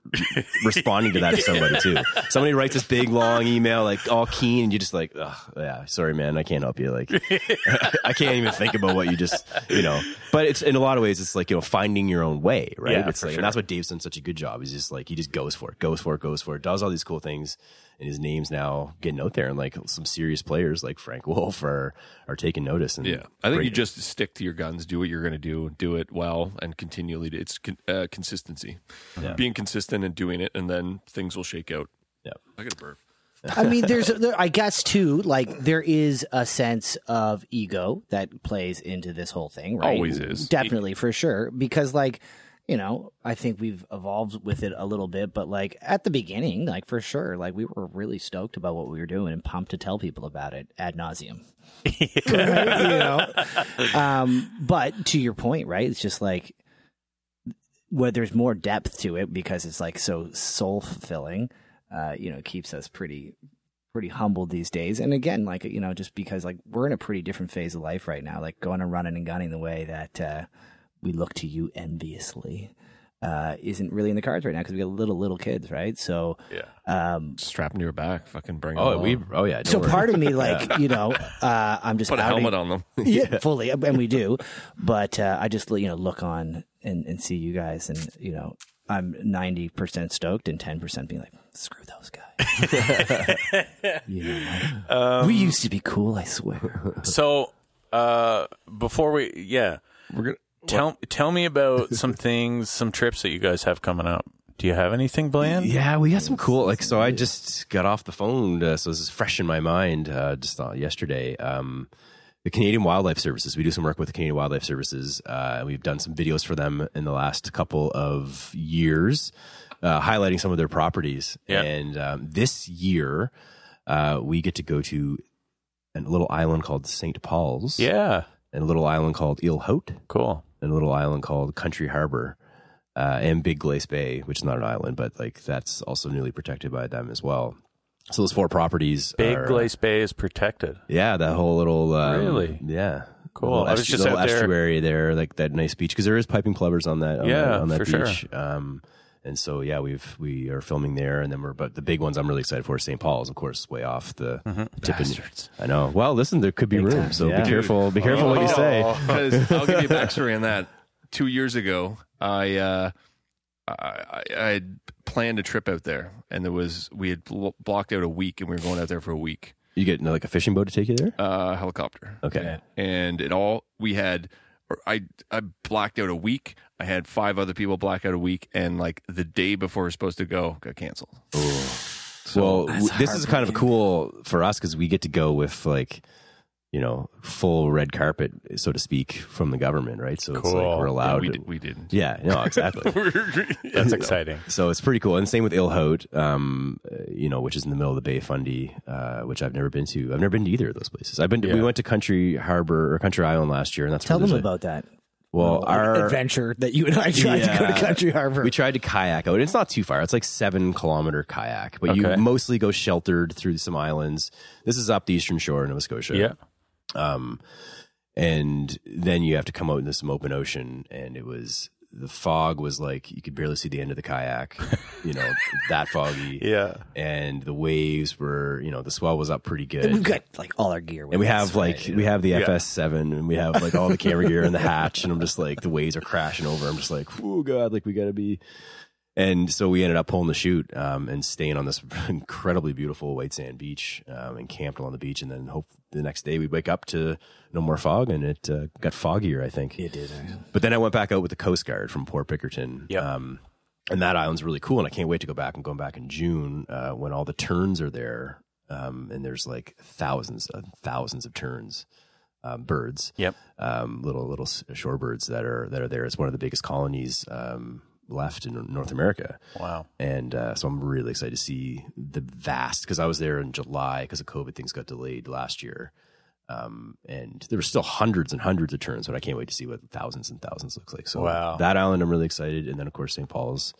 responding to that to somebody too. Somebody writes this big long email, like all keen, and you just like, Ugh, yeah, sorry, man, I can't help you. Like, (laughs) I can't even think about what you just, you know. But it's in a lot of ways, it's like you know, finding your own way, right? Yeah, it's like, sure. and that's what Dave's done such a good job. He's just like he just goes for it, goes for it, goes for it, does all these cool things. And his name's now getting out there, and like some serious players like Frank Wolf are are taking notice. And Yeah, I think you just stick to your guns, do what you're going to do, do it well, and continually. It's con- uh, consistency, being consistent and doing it, and then things will shake out. Yeah. I got a burp. I mean, there's, there, I guess too, like there is a sense of ego that plays into this whole thing, right? Always is. definitely for sure. Because like, you know, I think we've evolved with it a little bit, but like at the beginning, like for sure, like we were really stoked about what we were doing and pumped to tell people about it ad nauseum. (laughs) You know, um, but to your point, right? It's just like where there's more depth to it because it's like so soul fulfilling. Uh, you know, keeps us pretty pretty humbled these days. And again, like you know, just because like we're in a pretty different phase of life right now, like going and running and gunning the way that uh, we look to you enviously. Uh, isn't really in the cards right now because we got little little kids, right? So, Yeah, um, strap into your back, fucking bring. Oh, it we. on. Oh, yeah. don't so worry. part of me, (laughs) like you know, uh, I'm just put a helmet on them. (laughs) yeah, fully, and we do. But uh, I just you know look on and, and see you guys, and you know I'm ninety percent stoked and ten percent being like, screw those guys. you know, like, we used to be cool, I swear. So, uh, before we, yeah, We're gonna. tell tell me about (laughs) some things, some trips that you guys have coming up. Do you have anything planned? Yeah, we got some cool. Like, so I just got off the phone, uh, so this is fresh in my mind. Uh, just yesterday, um, the Canadian Wildlife Services. We do some work with the Canadian Wildlife Services. Uh, we've done some videos for them in the last couple of years, uh, highlighting some of their properties. Yeah. And um, this year, uh, we get to go to a little island called St. Paul's, Yeah, and a little island called Ile Haute, cool. and a little island called Country Harbor. uh, and Big Glace Bay, which is not an island, but like that's also newly protected by them as well. So those four properties, Big are, Glace Bay is protected. yeah, that whole little um, Really? yeah, Cool. Little I was estu- just little out there- estuary there, like that nice beach because there is piping plovers on that. On Yeah, that, on that for sure. beach. Um, and so yeah, we've we are filming there, and then we're but the big ones I'm really excited for St. Paul's, of course, way off the Mm-hmm. tip. of- the I know. Well, listen, there could be room, time, so yeah. be careful. Be careful what you say. (laughs) Because (laughs) I'll give you a backstory on that. Two years ago, I uh, I, I had planned a trip out there, and there was we had blo- blocked out a week, and we were going out there for a week. You get like a fishing boat to take you there. Uh, helicopter. Okay. and it all we had I I blacked out a week. I had five other people black out a week, and like the day before we were supposed to go, got canceled. well, w- this is kind of cool for us because we get to go with like, you know, full red carpet, so to speak, from the government, right? So it's like Cool. we're Yeah, allowed. we to, did, we didn't. yeah, no, exactly. (laughs) (laughs) That's exciting. so it's pretty cool, and same with Ile Haute, um, uh, you know, which is in the middle of the Bay of Fundy, uh, which I've never been to. I've never been to either of those places. I've been. To, We Yeah. went to Country Harbor or Country Island last year, and that's Tell where them there's a- about that. Well, Like, our adventure that you and I tried to go to Country Harbor. We tried to kayak out. It's not too far. It's like seven kilometer kayak, but you mostly go sheltered through some islands. This is up the eastern shore of Nova Scotia. Yeah. Um, and then you have to come out into some open ocean, and it was the fog was like you could barely see the end of the kayak. (laughs) you know that foggy. Yeah. And the waves were, you know, the swell was up pretty good. We've got like all our gear. And we us, have like right? we have the FS7 and we have like all the camera gear and the hatch and I'm just like the waves are crashing over. I'm just like, oh god, like we gotta be. And so we ended up pulling the chute um, and staying on this (laughs) incredibly beautiful white sand beach um, and camped along the beach. And then hope the next day we wake up to no more fog and it uh, got foggier, I think. It did. But then I went back out with the Coast Guard from Port Bickerton. Yep. Um, and that island's really cool. And I can't wait to go back i'm going back in June uh, when all the terns are there. Um, and there's like thousands and thousands of terns, um, birds, Yep. um, little little shorebirds that are that are there. It's one of the biggest colonies um, left in North America. Wow. And uh, so I'm really excited to see the vast because I was there in July because of COVID. Things got delayed last year. Um, and there were still hundreds and hundreds of terns, but I can't wait to see what thousands and thousands looks like. So Wow. that island, I'm really excited, and then of course St. Paul's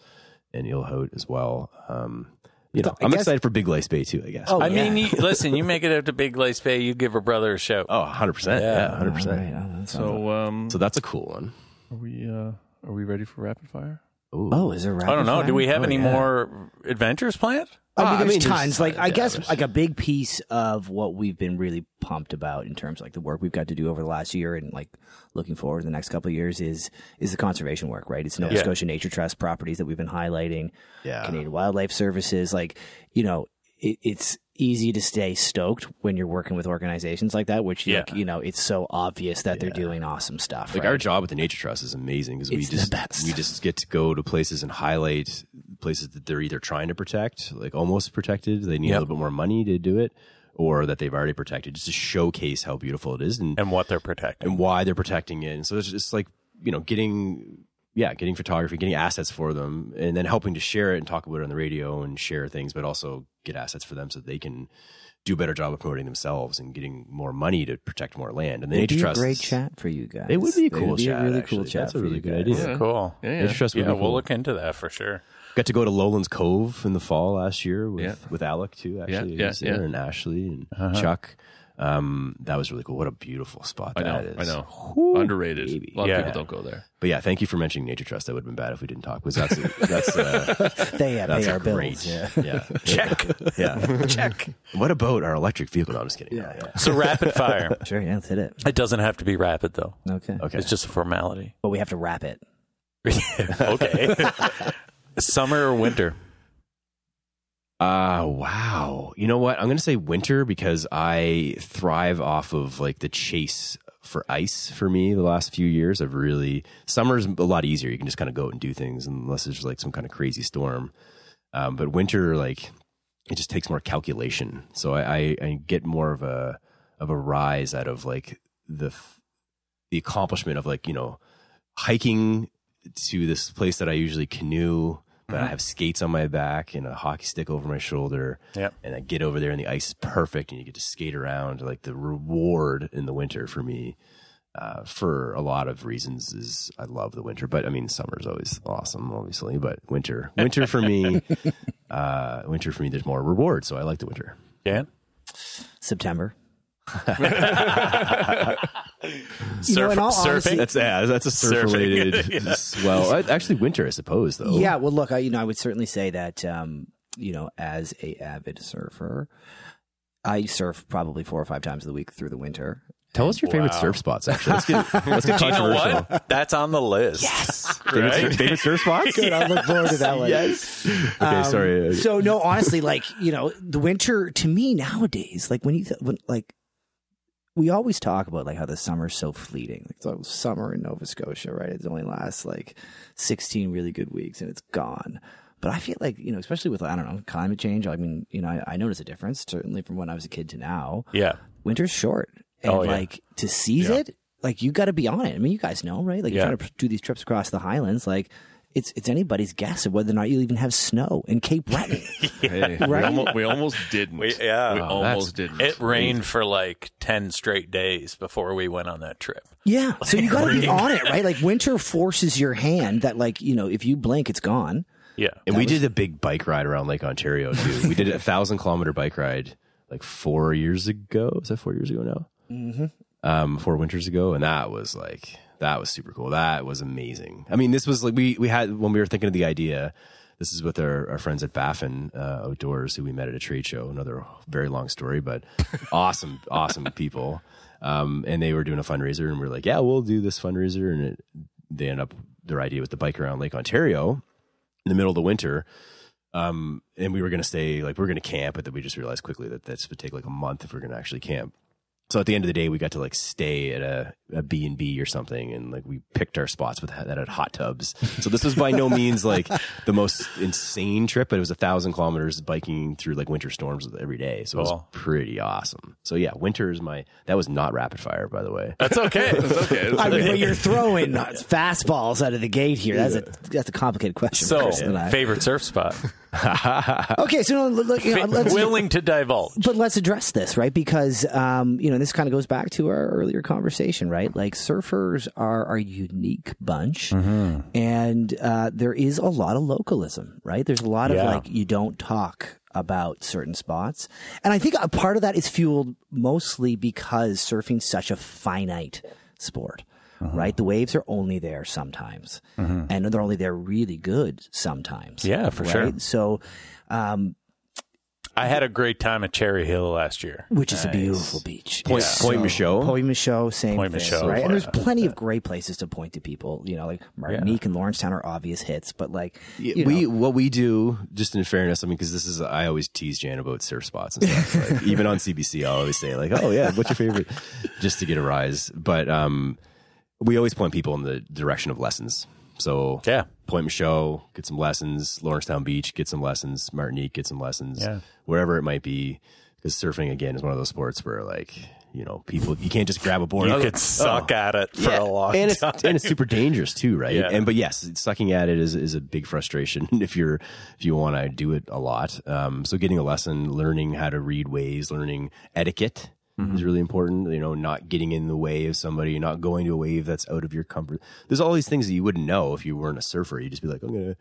and Ile Haute as well. Um, you know, I I'm guess- excited for Big Glace Bay too. I guess. Oh, I yeah. mean, you, listen, you make it up to Big Glace Bay, you give her brother a show. oh, 100 percent. Yeah, 100. All percent right, oh, that's- So um, So that's a cool one. are we uh, are we ready for rapid fire? Ooh. oh, is there? I don't know. Do we have Oh, any yeah. more adventures planned? I mean, Ah, I there's mean, there's- tons. Like, I guess, there's- like a big piece of what we've been really pumped about in terms of like the work we've got to do over the last year and like looking forward to the next couple of years is is the conservation work. Right? It's Nova Yeah. Scotia Nature Trust properties that we've been highlighting. Yeah. Canadian Wildlife Services. Like, you know, it, it's easy to stay stoked when you're working with organizations like that, which, Yeah. like, you know, it's so obvious that they're doing awesome stuff. Like right? our job with the Nature Trust is amazing because we It's the just best. we just get to go to places and highlight places that they're either trying to protect, like almost protected, they need Yep. a little bit more money to do it, or that they've already protected, just to showcase how beautiful it is and And what they're protecting. and why they're protecting it. And so it's just like you know getting yeah getting photography, getting assets for them, and then helping to share it and talk about it on the radio and share things, but also get assets for them so they can do a better job of promoting themselves and getting more money to protect more land. And the It'd Nature be a Trust great chat for you guys. It would be a cool be chat, A really actually. cool chat. That's a really good guys. idea. Cool. Yeah, yeah. Nature Trust would Yeah, be we'll look into that for sure. Got to go to Lowlands Cove in the fall last year with Yeah. with Alec too. Actually, Yeah, He yeah, yeah. and Ashley and uh-huh. Chuck. Um, that was really cool. What a beautiful spot I know, that is. I know. Underrated. baby. A lot Yeah. of people don't go there. But yeah, thank you for mentioning Nature Trust. That would have been bad if we didn't talk because that's a, that's uh, (laughs) They uh, that's pay our great. bills. Yeah. Yeah, check. Yeah, check. What about our electric vehicle? No, I'm just kidding. Yeah, yeah. So rapid fire. (laughs) Sure. Yeah. Let's hit it. It doesn't have to be rapid though. Okay. Okay. It's just a formality. But we have to wrap it. (laughs) okay. Summer or winter? Uh wow. You know what? I'm going to say winter because I thrive off of like the chase for ice for me the last few years. I've really summer's a lot easier. You can just kind of go out and do things unless there's like some kind of crazy storm. Um, but winter like it just takes more calculation. So I, I, I get more of a of a rise out of like the the accomplishment of like, you know, hiking to this place that I usually canoe, but I have skates on my back and a hockey stick over my shoulder. Yep. And I get over there and the ice is perfect and you get to skate around. Like the reward in the winter for me uh, for a lot of reasons. Is I love the winter, but I mean summer's always awesome, obviously. But winter, winter for me, (laughs) uh, winter for me, there's more reward, so I like the winter. Dan? September. Surf, know, surfing? honesty- That's yeah, that's a surf Surfing. related. (laughs) Well, actually, winter, I suppose, though. Yeah, well, look, I, you know, I would certainly say that, um, you know, as a avid surfer, I surf probably four or five times a week through the winter. Tell us your favorite Wow. surf spots. Actually, let's get (laughs) let's get Do you know controversial. what? That's on the list. Yes. (laughs) Favorite, favorite surf spots? Good, I look forward to that one. yes. Okay, Um, sorry. So no, honestly, like you know, the winter to me nowadays, like when you th- when like we always talk about like how the summer's so fleeting. Like so summer in Nova Scotia, right? It only lasts like sixteen really good weeks and it's gone. But I feel like you know, especially with I don't know climate change. I mean, you know, I, I notice a difference certainly from when I was a kid to now. Yeah. Winter's short, and Oh, yeah. like to seize Yeah. it, like you got to be on it. I mean, you guys know, right? Like Yeah. you're trying to do these trips across the Highlands, like. It's it's anybody's guess of whether or not you'll even have snow in Cape Breton. (laughs) Hey, we, Right? almost, we almost didn't. We- yeah. we Oh, almost didn't. It rained for like 10 straight days before we went on that trip. Yeah. So you got to be (laughs) on it, right? Like winter forces your hand that, like, you know, if you blink, it's gone. Yeah. And we did a big bike ride around Lake Ontario too. we did a (laughs) thousand kilometer bike ride like four years ago. Is that four years ago now? Mm-hmm. Um, four winters ago, and that was like that was super cool. That was amazing. I mean, this was like we we had when we were thinking of the idea. This is with our, our friends at Baffin uh, Outdoors, who we met at a trade show. Another very long story, but (laughs) awesome, awesome people. Um, and they were doing a fundraiser, and we are like, "Yeah, we'll do this fundraiser." And it, they end up their idea with the bike around Lake Ontario in the middle of the winter. Um, and we were going to stay, like, we are going to camp, but then we just realized quickly that this would take like a month if we are going to actually camp. So at the end of the day, we got to like stay at a, a B and B or something. And like, we picked our spots with that had hot tubs. So this was by no (laughs) means like the most insane trip, but it was a thousand kilometers biking through like winter storms every day. So it was Cool. pretty awesome. So yeah, winter is my, that was not rapid fire, by the way. That's okay. (laughs) That's okay. I mean, but you're throwing (laughs) fastballs out of the gate here. That's a that's a complicated question. so, Chris and I. favorite surf spot? Okay, so no, look, you know, let's, Willing to divulge. but let's address this, right? Because um, you know, this kind of goes back to our earlier conversation, right? Like surfers are a unique bunch, and uh, there is a lot of localism, right? There's a lot of like you don't talk about certain spots, and I think a part of that is fueled mostly because surfing's such a finite sport. Right, the waves are only there sometimes, and they're only there really good sometimes. Yeah, for sure. So, um, I had a great time at Cherry Hill last year. which is a beautiful beach. Point, Point Michaud. Point Michaud, same Point thing, Michaud, right? And there's plenty of great places to point to people. You know, like Martinique and Lawrencetown are obvious hits, but like you we know, what we do just in fairness i mean because this is i always tease jan about surf spots and stuff like, (laughs) even on cbc i always say like oh yeah what's your favorite (laughs) just to get a rise but um we always point people in the direction of lessons so Yeah. point michaud get some lessons lawrencetown beach get some lessons martinique get some lessons Yeah. wherever it might be because surfing again is one of those sports where like you know people you can't just grab a board You Oh, could suck oh. at it for Yeah, a long and it's time. and it's super dangerous too, right? Yeah. And but yes, sucking at it is is a big frustration (laughs) if you're if you want to do it a lot. Um, so getting a lesson, learning how to read waves, learning etiquette Mm-hmm. is really important. You know, not getting in the way of somebody, not going to a wave that's out of your comfort. There's all these things that you wouldn't know if you weren't a surfer. You'd just be like, I'm gonna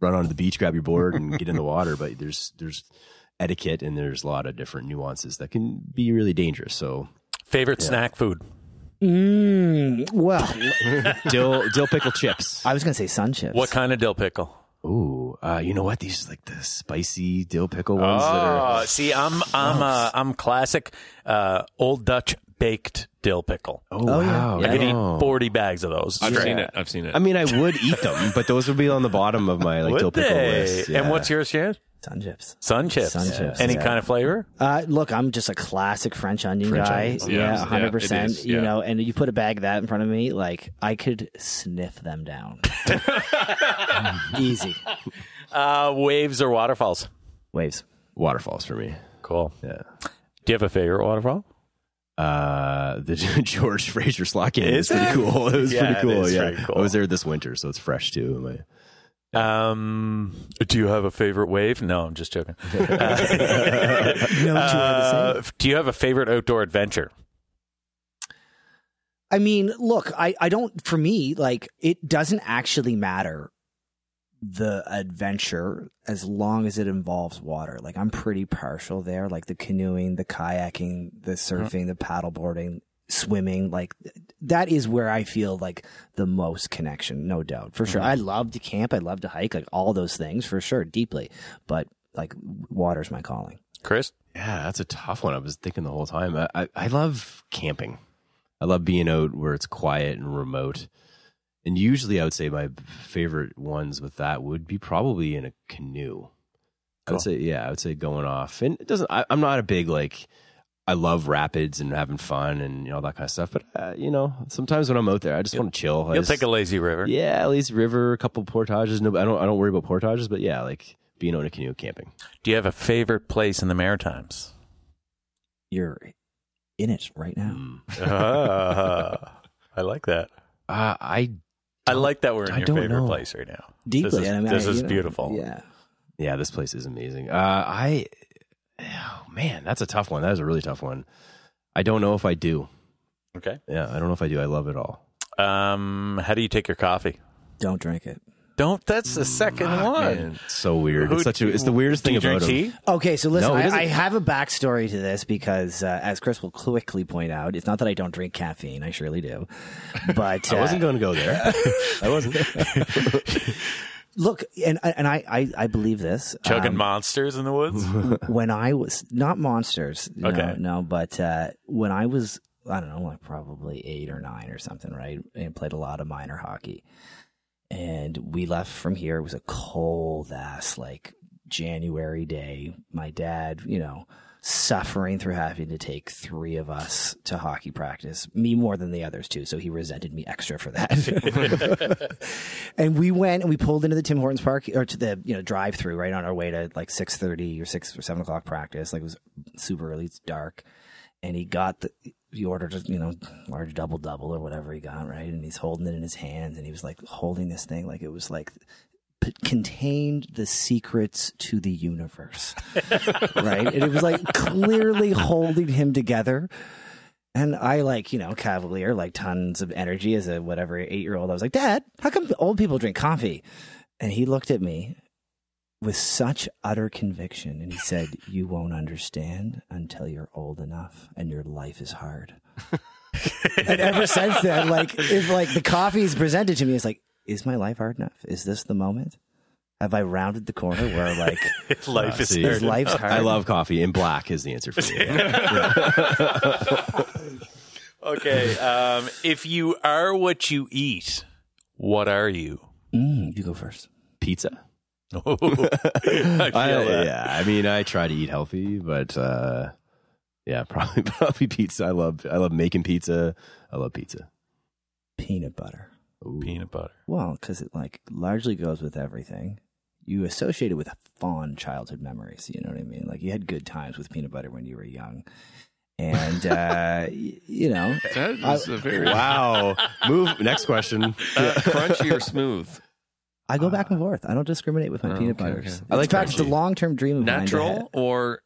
run onto the beach, grab your board, and get in the water. But there's there's etiquette and there's a lot of different nuances that can be really dangerous. So Favorite snack food? mm, well, (laughs) dill dill pickle chips. I was gonna say sun chips. What kind of dill pickle? Ooh, uh, you know what? These like the spicy dill pickle ones that are. Oh, see, I'm I'm uh, I'm classic uh, old Dutch baked dill pickle. Oh, Oh, yeah. wow! I could Oh. eat 40 bags of those. I've straight. seen it. I've seen it. I mean, I would eat them, but those would be on the bottom of my like dill pickle they? list. And what's yours, Jan? Sun chips? Sun chips. Sun chips, Any yeah. kind of flavor? Uh, look, I'm just a classic French onion French guy. onions. Yeah, Yeah, hundred yeah, it percent. You yeah. know, and you put a bag of that in front of me, like I could sniff them down. (laughs) Easy Uh, waves or waterfalls? waves. waterfalls for me? Cool. Yeah. Do you have a favorite waterfall? Uh, the (laughs) George Fraser Slot game Is is pretty it? cool. It was Yeah, pretty cool. is yeah, pretty cool. I was there this winter, so it's fresh too. My- Um, do you have a favorite wave? No, I'm just joking. No, two are the same. Uh, do you have a favorite outdoor adventure? I mean, look, I, I don't, for me, like, it doesn't actually matter the adventure as long as it involves water. Like, I'm pretty partial there. Like, the canoeing, the kayaking, the surfing, the paddleboarding, swimming. Like, that is where I feel like the most connection, no doubt. For sure. Mm-hmm. I love to camp. I love to hike, like, all those things for sure, deeply. But, like, water's my calling. Chris? Yeah, that's a tough one. I was thinking the whole time. I, I, I love camping. I love being out where it's quiet and remote. And usually, I would say my favorite ones with that would be probably in a canoe. I would say, yeah, I would say going off. And it doesn't. I, I'm not a big like. I love rapids and having fun and you know, all that kind of stuff. But uh, you know, sometimes when I'm out there, I just want to chill. I You'll just- take a lazy river. yeah, at least river, a couple portages. No, I don't. I don't worry about portages, but yeah, like being on a canoe camping. Do you have a favorite place in the Maritimes? You're in it right now. (laughs) Ah, I like that. Uh, I I like that we're in I your don't favorite know. place right now. Deeply. This is, and I mean, this I- is you know, beautiful. Yeah. yeah, this place is amazing. Uh, I, oh man, that's a tough one. That is a really tough one. I don't know if I do. Okay. Yeah, I don't know if I do. I love it all. Um, how do you take your coffee? Don't drink it. Don't. That's the second one. Man, it's so weird. Who- it's such a. It's the weirdest do thing you drink about him. tea? Okay, so listen, No, he I, doesn't- I have a backstory to this because, uh, as Chris will quickly point out, it's not that I don't drink caffeine. I surely do. But uh, (laughs) I wasn't going to go there. (laughs) I wasn't. (laughs) look, and and I I, I believe this. Chugging Um, monsters in the woods. (laughs) when I was not monsters, no, Okay. no, but uh, when I was, I don't know, like probably eight or nine or something, right? And played a lot of minor hockey, and we left from here. It was a cold ass like January day. My dad, you know, suffering through having to take three of us to hockey practice, me more than the others too. So he resented me extra for that. (laughs) and we went and we pulled into the Tim Hortons park or to the you know drive through right on our way to like six thirty or six or seven o'clock practice. Like it was super early, it's dark, and he got the. He ordered you know large double double or whatever he got right, and he's holding it in his hands, and he was like holding this thing like it was like p- contained the secrets to the universe, (laughs) right? And it was like clearly holding him together. And I like, you know, cavalier, like tons of energy as a whatever eight year old. I was like, Dad, how come old people drink coffee? And he looked at me with such utter conviction and he said, You won't understand until you're old enough and your life is hard. (laughs) and ever since then, like if like the coffee is presented to me, it's like, is my life hard enough? Is this the moment? Have I rounded the corner where (laughs) like Life is see. hard is life's hard? I love coffee, and black is the answer for me. (laughs) Okay. Um, if you are what you eat, what are you? Mm, you go first. Pizza. (laughs) I feel I, that. yeah, I mean, I try to eat healthy, but uh, yeah, probably probably pizza. I love I love making pizza. I love pizza. Peanut butter. Ooh. Peanut butter. Well, because it like largely goes with everything. You associate it with fond childhood memories. You know what I mean? Like you had good times with peanut butter when you were young, and uh, (laughs) you know, That is a very Wow. Move. Next question. uh, crunchy or smooth. I go back and forth. I don't discriminate with my Oh, peanut okay, butters. okay. I like In fact, it's a long term dream of mine Natural or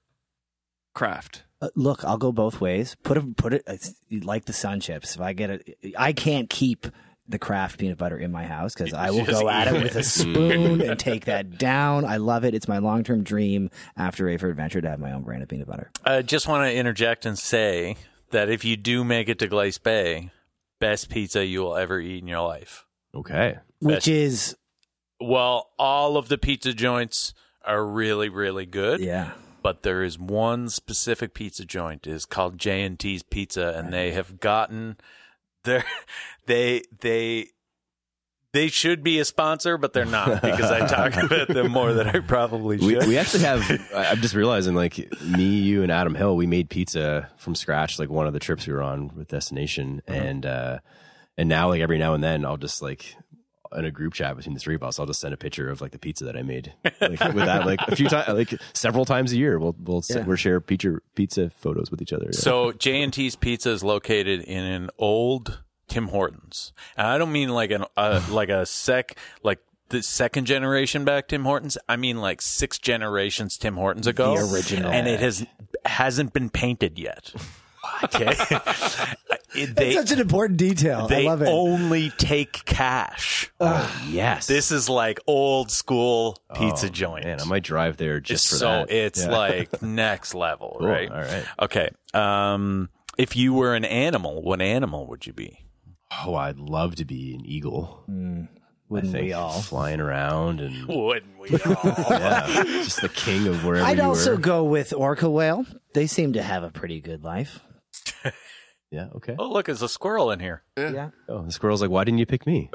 craft? Uh, look, I'll go both ways. Put it, put it it's like the sun chips. If I get it, I can't keep the craft peanut butter in my house because I (laughs) will go at it it. with a spoon (laughs) and take that down. I love it. It's my long term dream after a for adventure to have my own brand of peanut butter. I just want to interject and say that if you do make it to Glace Bay, best pizza you will ever eat in your life. Okay. Which is, Well, all of the pizza joints are really, really good. yeah. but there is one specific pizza joint is called J and T's Pizza, and they have gotten their they they they should be a sponsor, but they're not because I talk (laughs) about them more than I probably should. we actually have. (laughs) I'm just realizing, like me, you, and Adam Hill, we made pizza from scratch. Like one of the trips we were on with Destination, and uh, and now like every now and then, I'll just like in a group chat between the three of us, I'll just send a picture of like the pizza that I made. Like, (laughs) with that, like a few times, like several times a year, we'll we'll Yeah. we'll share pizza pizza photos with each other. yeah. So J and T's Pizza is located in an old Tim Hortons, and I don't mean like an uh, like a sec like the second generation back Tim Hortons. I mean like six generations Tim Hortons ago, The original. and it has hasn't been painted yet. Okay, (laughs) it- That's such an important detail. I they love it. only take cash. yes. This is like old school pizza Oh, joint. Man, I might drive there It's just for so that. it's Yeah. like (laughs) next level, Cool. right? All right. Okay. Um, if you were an animal, what animal would you be? Oh, I'd love to be an eagle. Mm. I Wouldn't think we all? flying around and (laughs) Wouldn't we (laughs) all? yeah, just the king of wherever I'd you also were. go with orca whale. They seem to have a pretty good life. (laughs) Yeah. Okay. oh, look, there's a squirrel in here. Yeah. Oh, the squirrel's like, why didn't you pick me?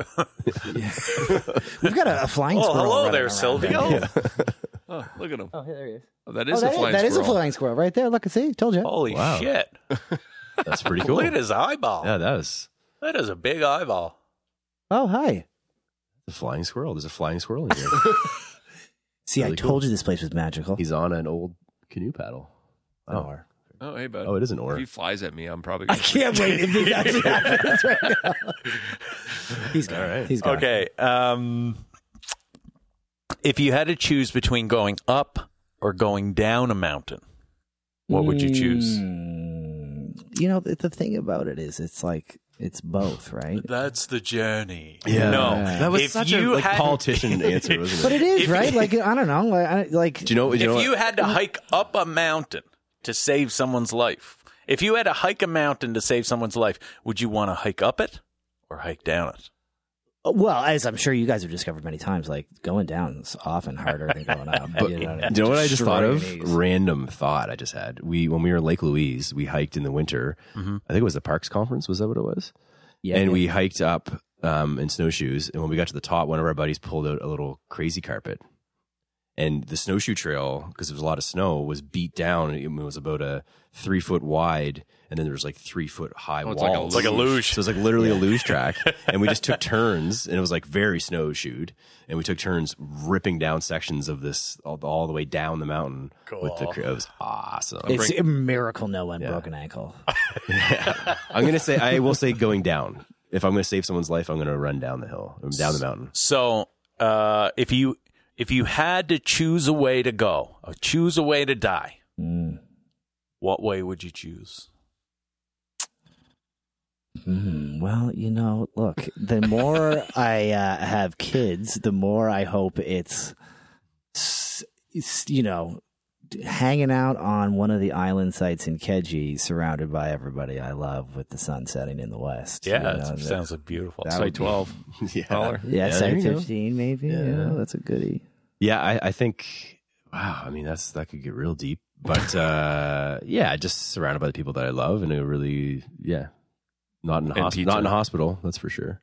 We've got a, a flying Oh, squirrel. hello running there, around. Silvio. Oh. oh, look at him. Oh, there he is. Oh, that Oh, is that a is, flying that is a flying squirrel right there. Look, at see, told you. Holy Wow. shit. That's pretty cool. Look at his eyeball. Yeah, that was That is a big eyeball. Oh, hi. The flying squirrel. There's a flying squirrel in here. (laughs) See, I Really told you this place was magical. He's on an old canoe paddle. Oh, Oh, hey, bud. oh, it is an If oar. he flies at me, I'm probably. I Gonna can't wait if this actually happens right now. (laughs) He's gone. All right. He's gone. Okay. Um, if you had to choose between going up or going down a mountain, what would you choose? Mm, You know, the, the thing about it is, it's like it's both, right? That's the journey. Yeah. No. that was if such you a like, had- politician (laughs) answer, wasn't it? But it is If- right. Like I don't know. Like, I, like Do you know? Do you know if what- you had to hike up a mountain to save someone's life, if you had to hike a mountain to save someone's life, would you want to hike up it or hike down it? Well, as I'm sure you guys have discovered many times, like going down is often harder than going up. (laughs) But you know, do you know what I just thought of? Knees. Random thought I just had. We when we were in Lake Louise, we hiked in the winter. Mm-hmm. I think it was the Parks Conference. Was that what it was? Yeah, and yeah. we hiked up um, in snowshoes. And when we got to the top, one of our buddies pulled out a little crazy carpet. And the snowshoe trail, because there was a lot of snow, was beat down. It was about a three foot wide, and then there was like three foot high Oh, it's walls. like a It's like a luge. So it was like literally a luge track. (laughs) And we just took turns, and it was like very snowshoed. And we took turns ripping down sections of this all, all the way down the mountain. With the, Cool. it was awesome. it's a miracle no one Yeah. broke an ankle. (laughs) (laughs) yeah. I'm gonna say I will say going down. If I'm gonna save someone's life, I'm gonna run down the hill, down the mountain. So, uh, if you if you had to choose a way to go, or choose a way to die, what way would you choose? Hmm, well, you know, look, the more (laughs) I uh, have kids, the more I hope it's, s- s- you know, hanging out on one of the island sites in Keji, surrounded by everybody I love, with the sun setting in the west. Yeah, You know, that that- sounds like beautiful. that Site would be- 12. (laughs) yeah, Dollar. Yeah, Yeah, site there you go. fifteen, maybe. Yeah, Yeah. that's a goodie. Yeah. I, I think. Wow, I mean that's that could get real deep, but uh, (laughs) yeah, just surrounded by the people that I love, and a really yeah, not in a hosp- not in a hospital, that's for sure.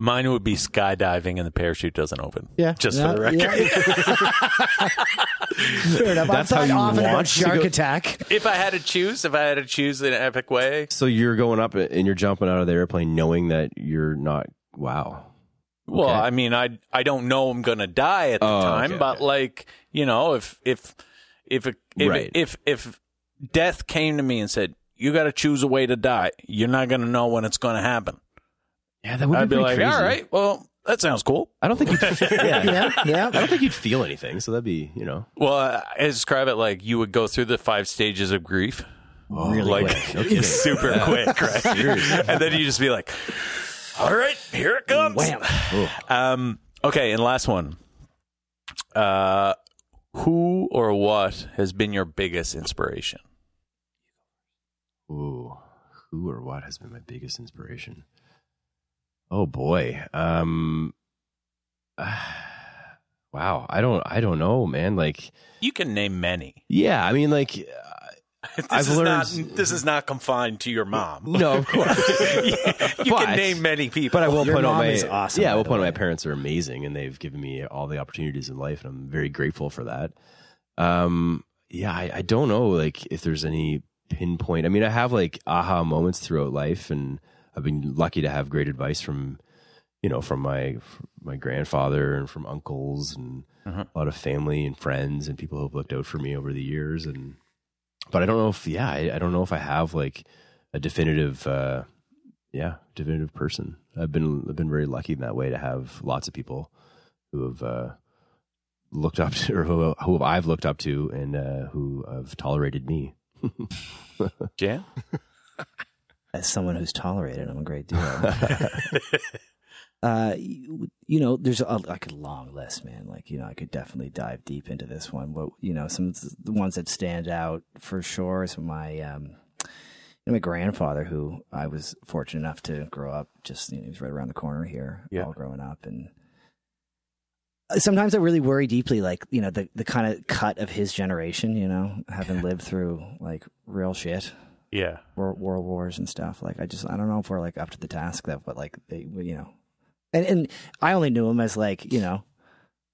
Mine would be skydiving and the parachute doesn't open. Yeah, just yeah, for the record. yeah. (laughs) Fair enough. That's I'm how you often about want to shark go- attack. If I had to choose, if I had to choose in an epic way, So you're going up and you're jumping out of the airplane, knowing that you're not. Wow. Well, Okay. I mean, I I don't know I'm gonna die at the Oh, time, okay, but okay. like you know, if if if it, if, Right. if if death came to me and said you got to choose a way to die, you're not gonna know when it's gonna happen. Yeah, that would be. I'd be pretty like, crazy. all right, well, that sounds cool. I don't think you'd. (laughs) yeah, Yeah, yeah. I don't think you'd feel anything. So that'd be you know. Well, uh, I describe it like you would go through the five stages of grief. Oh, really like quick. (laughs) No kidding. super quick, right? (laughs) and then you just be like, "All right, here it comes." Wham. (sighs) Um, okay, and last one. Uh, who or what has been your biggest inspiration? Ooh, who or what has been my biggest inspiration? Oh boy. Um (sighs) wow, I don't I don't know, man. Like You can name many. yeah, I mean like (laughs) This I've is learned- not. This is not confined to your mom. no, of (laughs) course. you But- can name many people. But I will Your point out mom my is awesome, Yeah, I will point out my parents are amazing and they've given me all the opportunities in life and I'm very grateful for that. Um yeah, I, I don't know like if there's any pinpoint. I mean, I have like aha moments throughout life and I've been lucky to have great advice from you know, from my from my grandfather and from uncles and Mhm. a lot of family and friends and people who have looked out for me over the years and but I don't know if yeah, I, I don't know if I have like a definitive uh yeah, definitive person. I've been I've been very lucky in that way to have lots of people who have uh, looked up (laughs) to, or who, who I've looked up to, and uh, who have tolerated me. Jan? (laughs) as someone who's tolerated him a great deal. (laughs) uh, you, you know, there's a, like a long list, man. Like, you know, I could definitely dive deep into this one, but you know, some of the ones that stand out for sure is my, um, you know, my grandfather, who I was fortunate enough to grow up just, you know, he was right around the corner here, Yeah. all growing up. And sometimes I really worry deeply, like, you know, the, the kind of cut of his generation, you know, having lived through like real shit Yeah. world, world wars and stuff. Like, I just, I don't know if we're like up to the task that what like they, you know, and and I only knew him as like you know,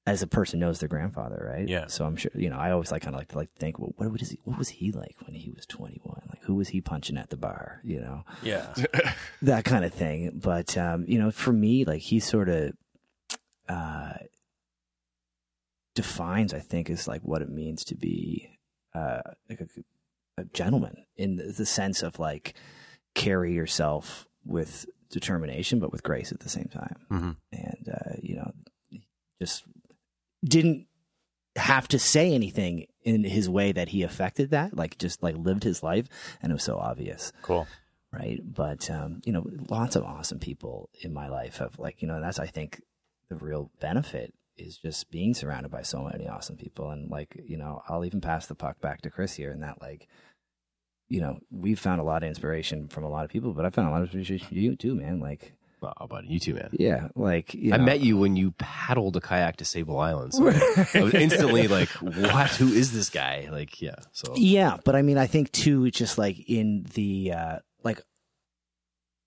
as a person knows their grandfather, right? Yeah. So I'm sure you know. I always like kind of like to like think, well, what was he? What was he like when he was 21? Like, who was he punching at the bar? You know, Yeah. (laughs) that kind of thing. But um, you know, for me, like he sort of uh, defines, I think, is like what it means to be uh, like a, a gentleman in the, the sense of like carry yourself with determination, but with grace at the same time. hmm And uh, you know, just didn't have to say anything in his way that he affected that, like just like lived his life, and it was so obvious Cool. right? But um, you know, lots of awesome people in my life have like you know that's I think the real benefit is just being surrounded by so many awesome people, and like you know, I'll even pass the puck back to Chris here, and that like. You know, we've found a lot of inspiration from a lot of people, but I found a lot of inspiration from you too, man. Like, Oh, buddy, you too, man. yeah, like you I know, met you when you paddled a kayak to Sable Islands. So I was instantly (laughs) like, "What? Who is this guy?" Like, yeah. So Yeah, but I mean, I think too, it's just like in the uh, like,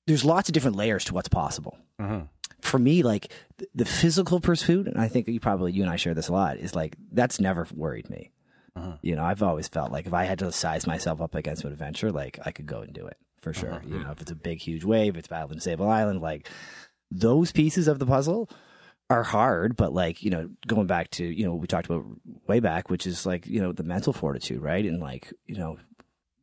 there's lots of different layers to what's possible. hmm For me, like the physical pursuit, and I think you probably you and I share this a lot, is like that's never worried me. Mhm. You know, I've always felt like if I had to size myself up against an adventure, like I could go and do it for sure. Uh-huh. You know, if it's a big, huge wave, it's battling Sable Island, like those pieces of the puzzle are hard, but like, you know, going back to, you know, what we talked about way back, which is like, you know, the mental fortitude, right? And like, you know,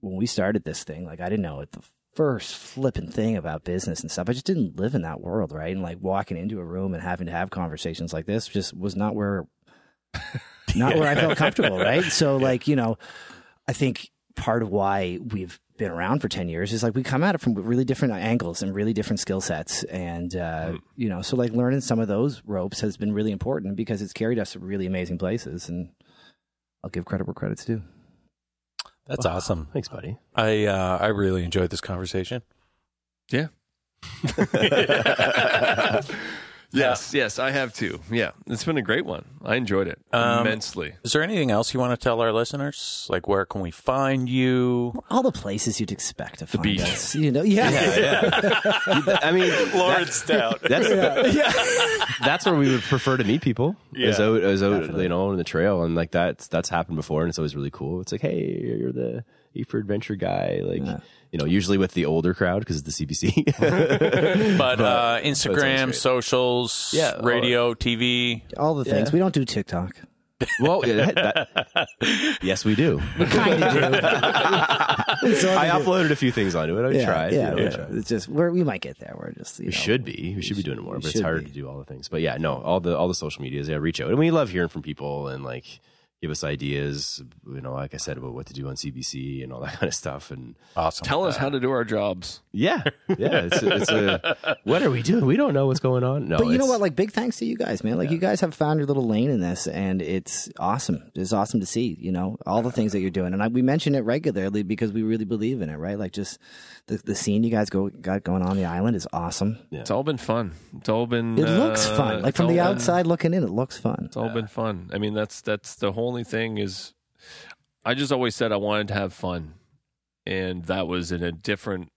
when we started this thing, like I didn't know what the first flipping thing about business and stuff. I just didn't live in that world, right? And like walking into a room and having to have conversations like this just was not where (laughs) not where I felt comfortable, right? So like, you know, I think part of why we've been around for 10 years is like we come at it from really different angles and really different skill sets and uh, you know so like learning some of those ropes has been really important because it's carried us to really amazing places and i'll give credit where credit's due That's awesome. thanks, buddy. I uh, I really enjoyed this conversation. Yeah. (laughs) (laughs) yes, yes, I have too. Yeah, it's been a great one. I enjoyed it Um, immensely. Is there anything else you want to tell our listeners? Like, where can we find you? all the places you'd expect to find beach. us you know yeah, (laughs) I mean, Lawrence Stout. that's that's where we would prefer to meet people. Is Yeah, out, is out, you know, on the trail, and like that's that's happened before, and it's always really cool. It's like, hey, you're the E for Adventure guy, like you know, usually with the older crowd because it's the CBC. (laughs) But uh, Instagram, great. socials, Yeah, all- radio, TV. all the things we don't do tiktok well, that, that- (laughs) yes, we do. kind of do (laughs) I uploaded a few things onto it. I yeah, tried. yeah, you know, yeah. I tried. it's just we're, we might get there we're just you We know, should be. We should be doing it more, but it's should hard be. to do all the things. But yeah, no, all the all the social medias, yeah, reach out, and we love hearing from people and like give us ideas. You know, like I said about what to do on CBC and all that (laughs) kind of stuff. And Awesome. Tell us how to do our jobs. Yeah, yeah, it's a, it's a (laughs) what are we doing? We don't know what's going on. No, But you know what? Like, big thanks to you guys, man. Like, you guys have found your little lane in this, and it's awesome. It's awesome to see. You know, all the things that you're doing, and I, we mention it regularly because we really believe in it, right? Like, just the the scene you guys go got going on the island is awesome. Yeah. It's all been fun. It's all been. It looks uh, fun. Like from the all been- outside looking in, it looks fun. It's all been fun. I mean, that's that's the only thing is, I just always said I wanted to have fun, and that was in a different.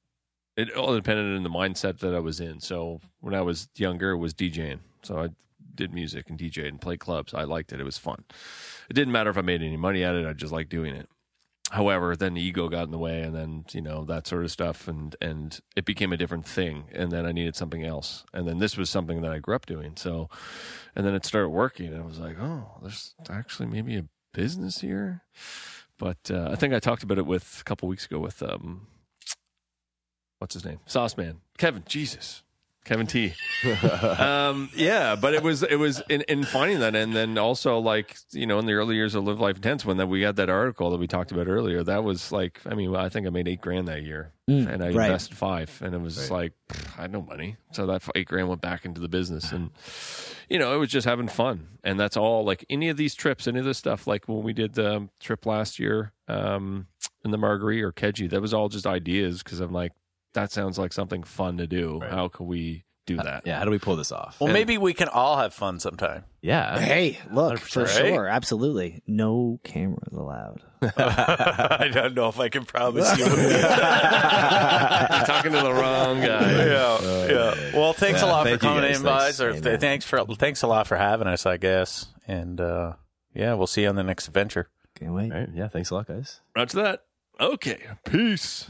It all depended on the mindset that I was in. So when I was younger, it was DJing. So I did music and DJed and played clubs. I liked it. It was fun. It didn't matter if I made any money at it. I just liked doing it. However, then the ego got in the way, and then you know that sort of stuff, and and it became a different thing. And then I needed something else, and then this was something that I grew up doing. So, and then it started working, and I was like, oh, there's actually maybe a business here. But uh, I think I talked about it with a couple weeks ago with um, what's his name, Sauce Man, Kevin. Jesus, Kevin T. (laughs) um, yeah, but it was it was in, in finding that, and then also like you know in the early years of Live Life Intense when that we had that article that we talked about earlier. That was like I mean I think I made eight grand that year, and I right. invested five, and it was like pff, I had no money, so that eight grand went back into the business, and you know it was just having fun, and that's all. Like any of these trips, any of this stuff, like when we did the trip last year um, in the Margaree or Keji, that was all just ideas because I'm like that sounds like something fun to do. How can we do that? Yeah, how do we pull this off? Well, maybe we can all have fun sometime. Yeah. Hey, look, for Right? sure, absolutely, no cameras allowed. (laughs) I don't know if I can promise you. (laughs) You're talking to the wrong guy. yeah, yeah. Well, thanks a lot thank for coming guys. in, guys. Or th- thanks for thanks a lot for having us, I guess. And uh, yeah, we'll see you on the next adventure. Can't wait. All right. Yeah. Thanks a lot, guys. Roger that. Okay. Peace.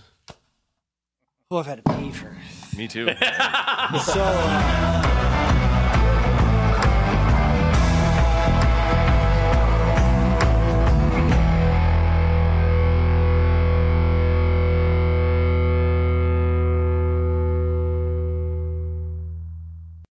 Oh, I've had to pee for Me too. (laughs) so long.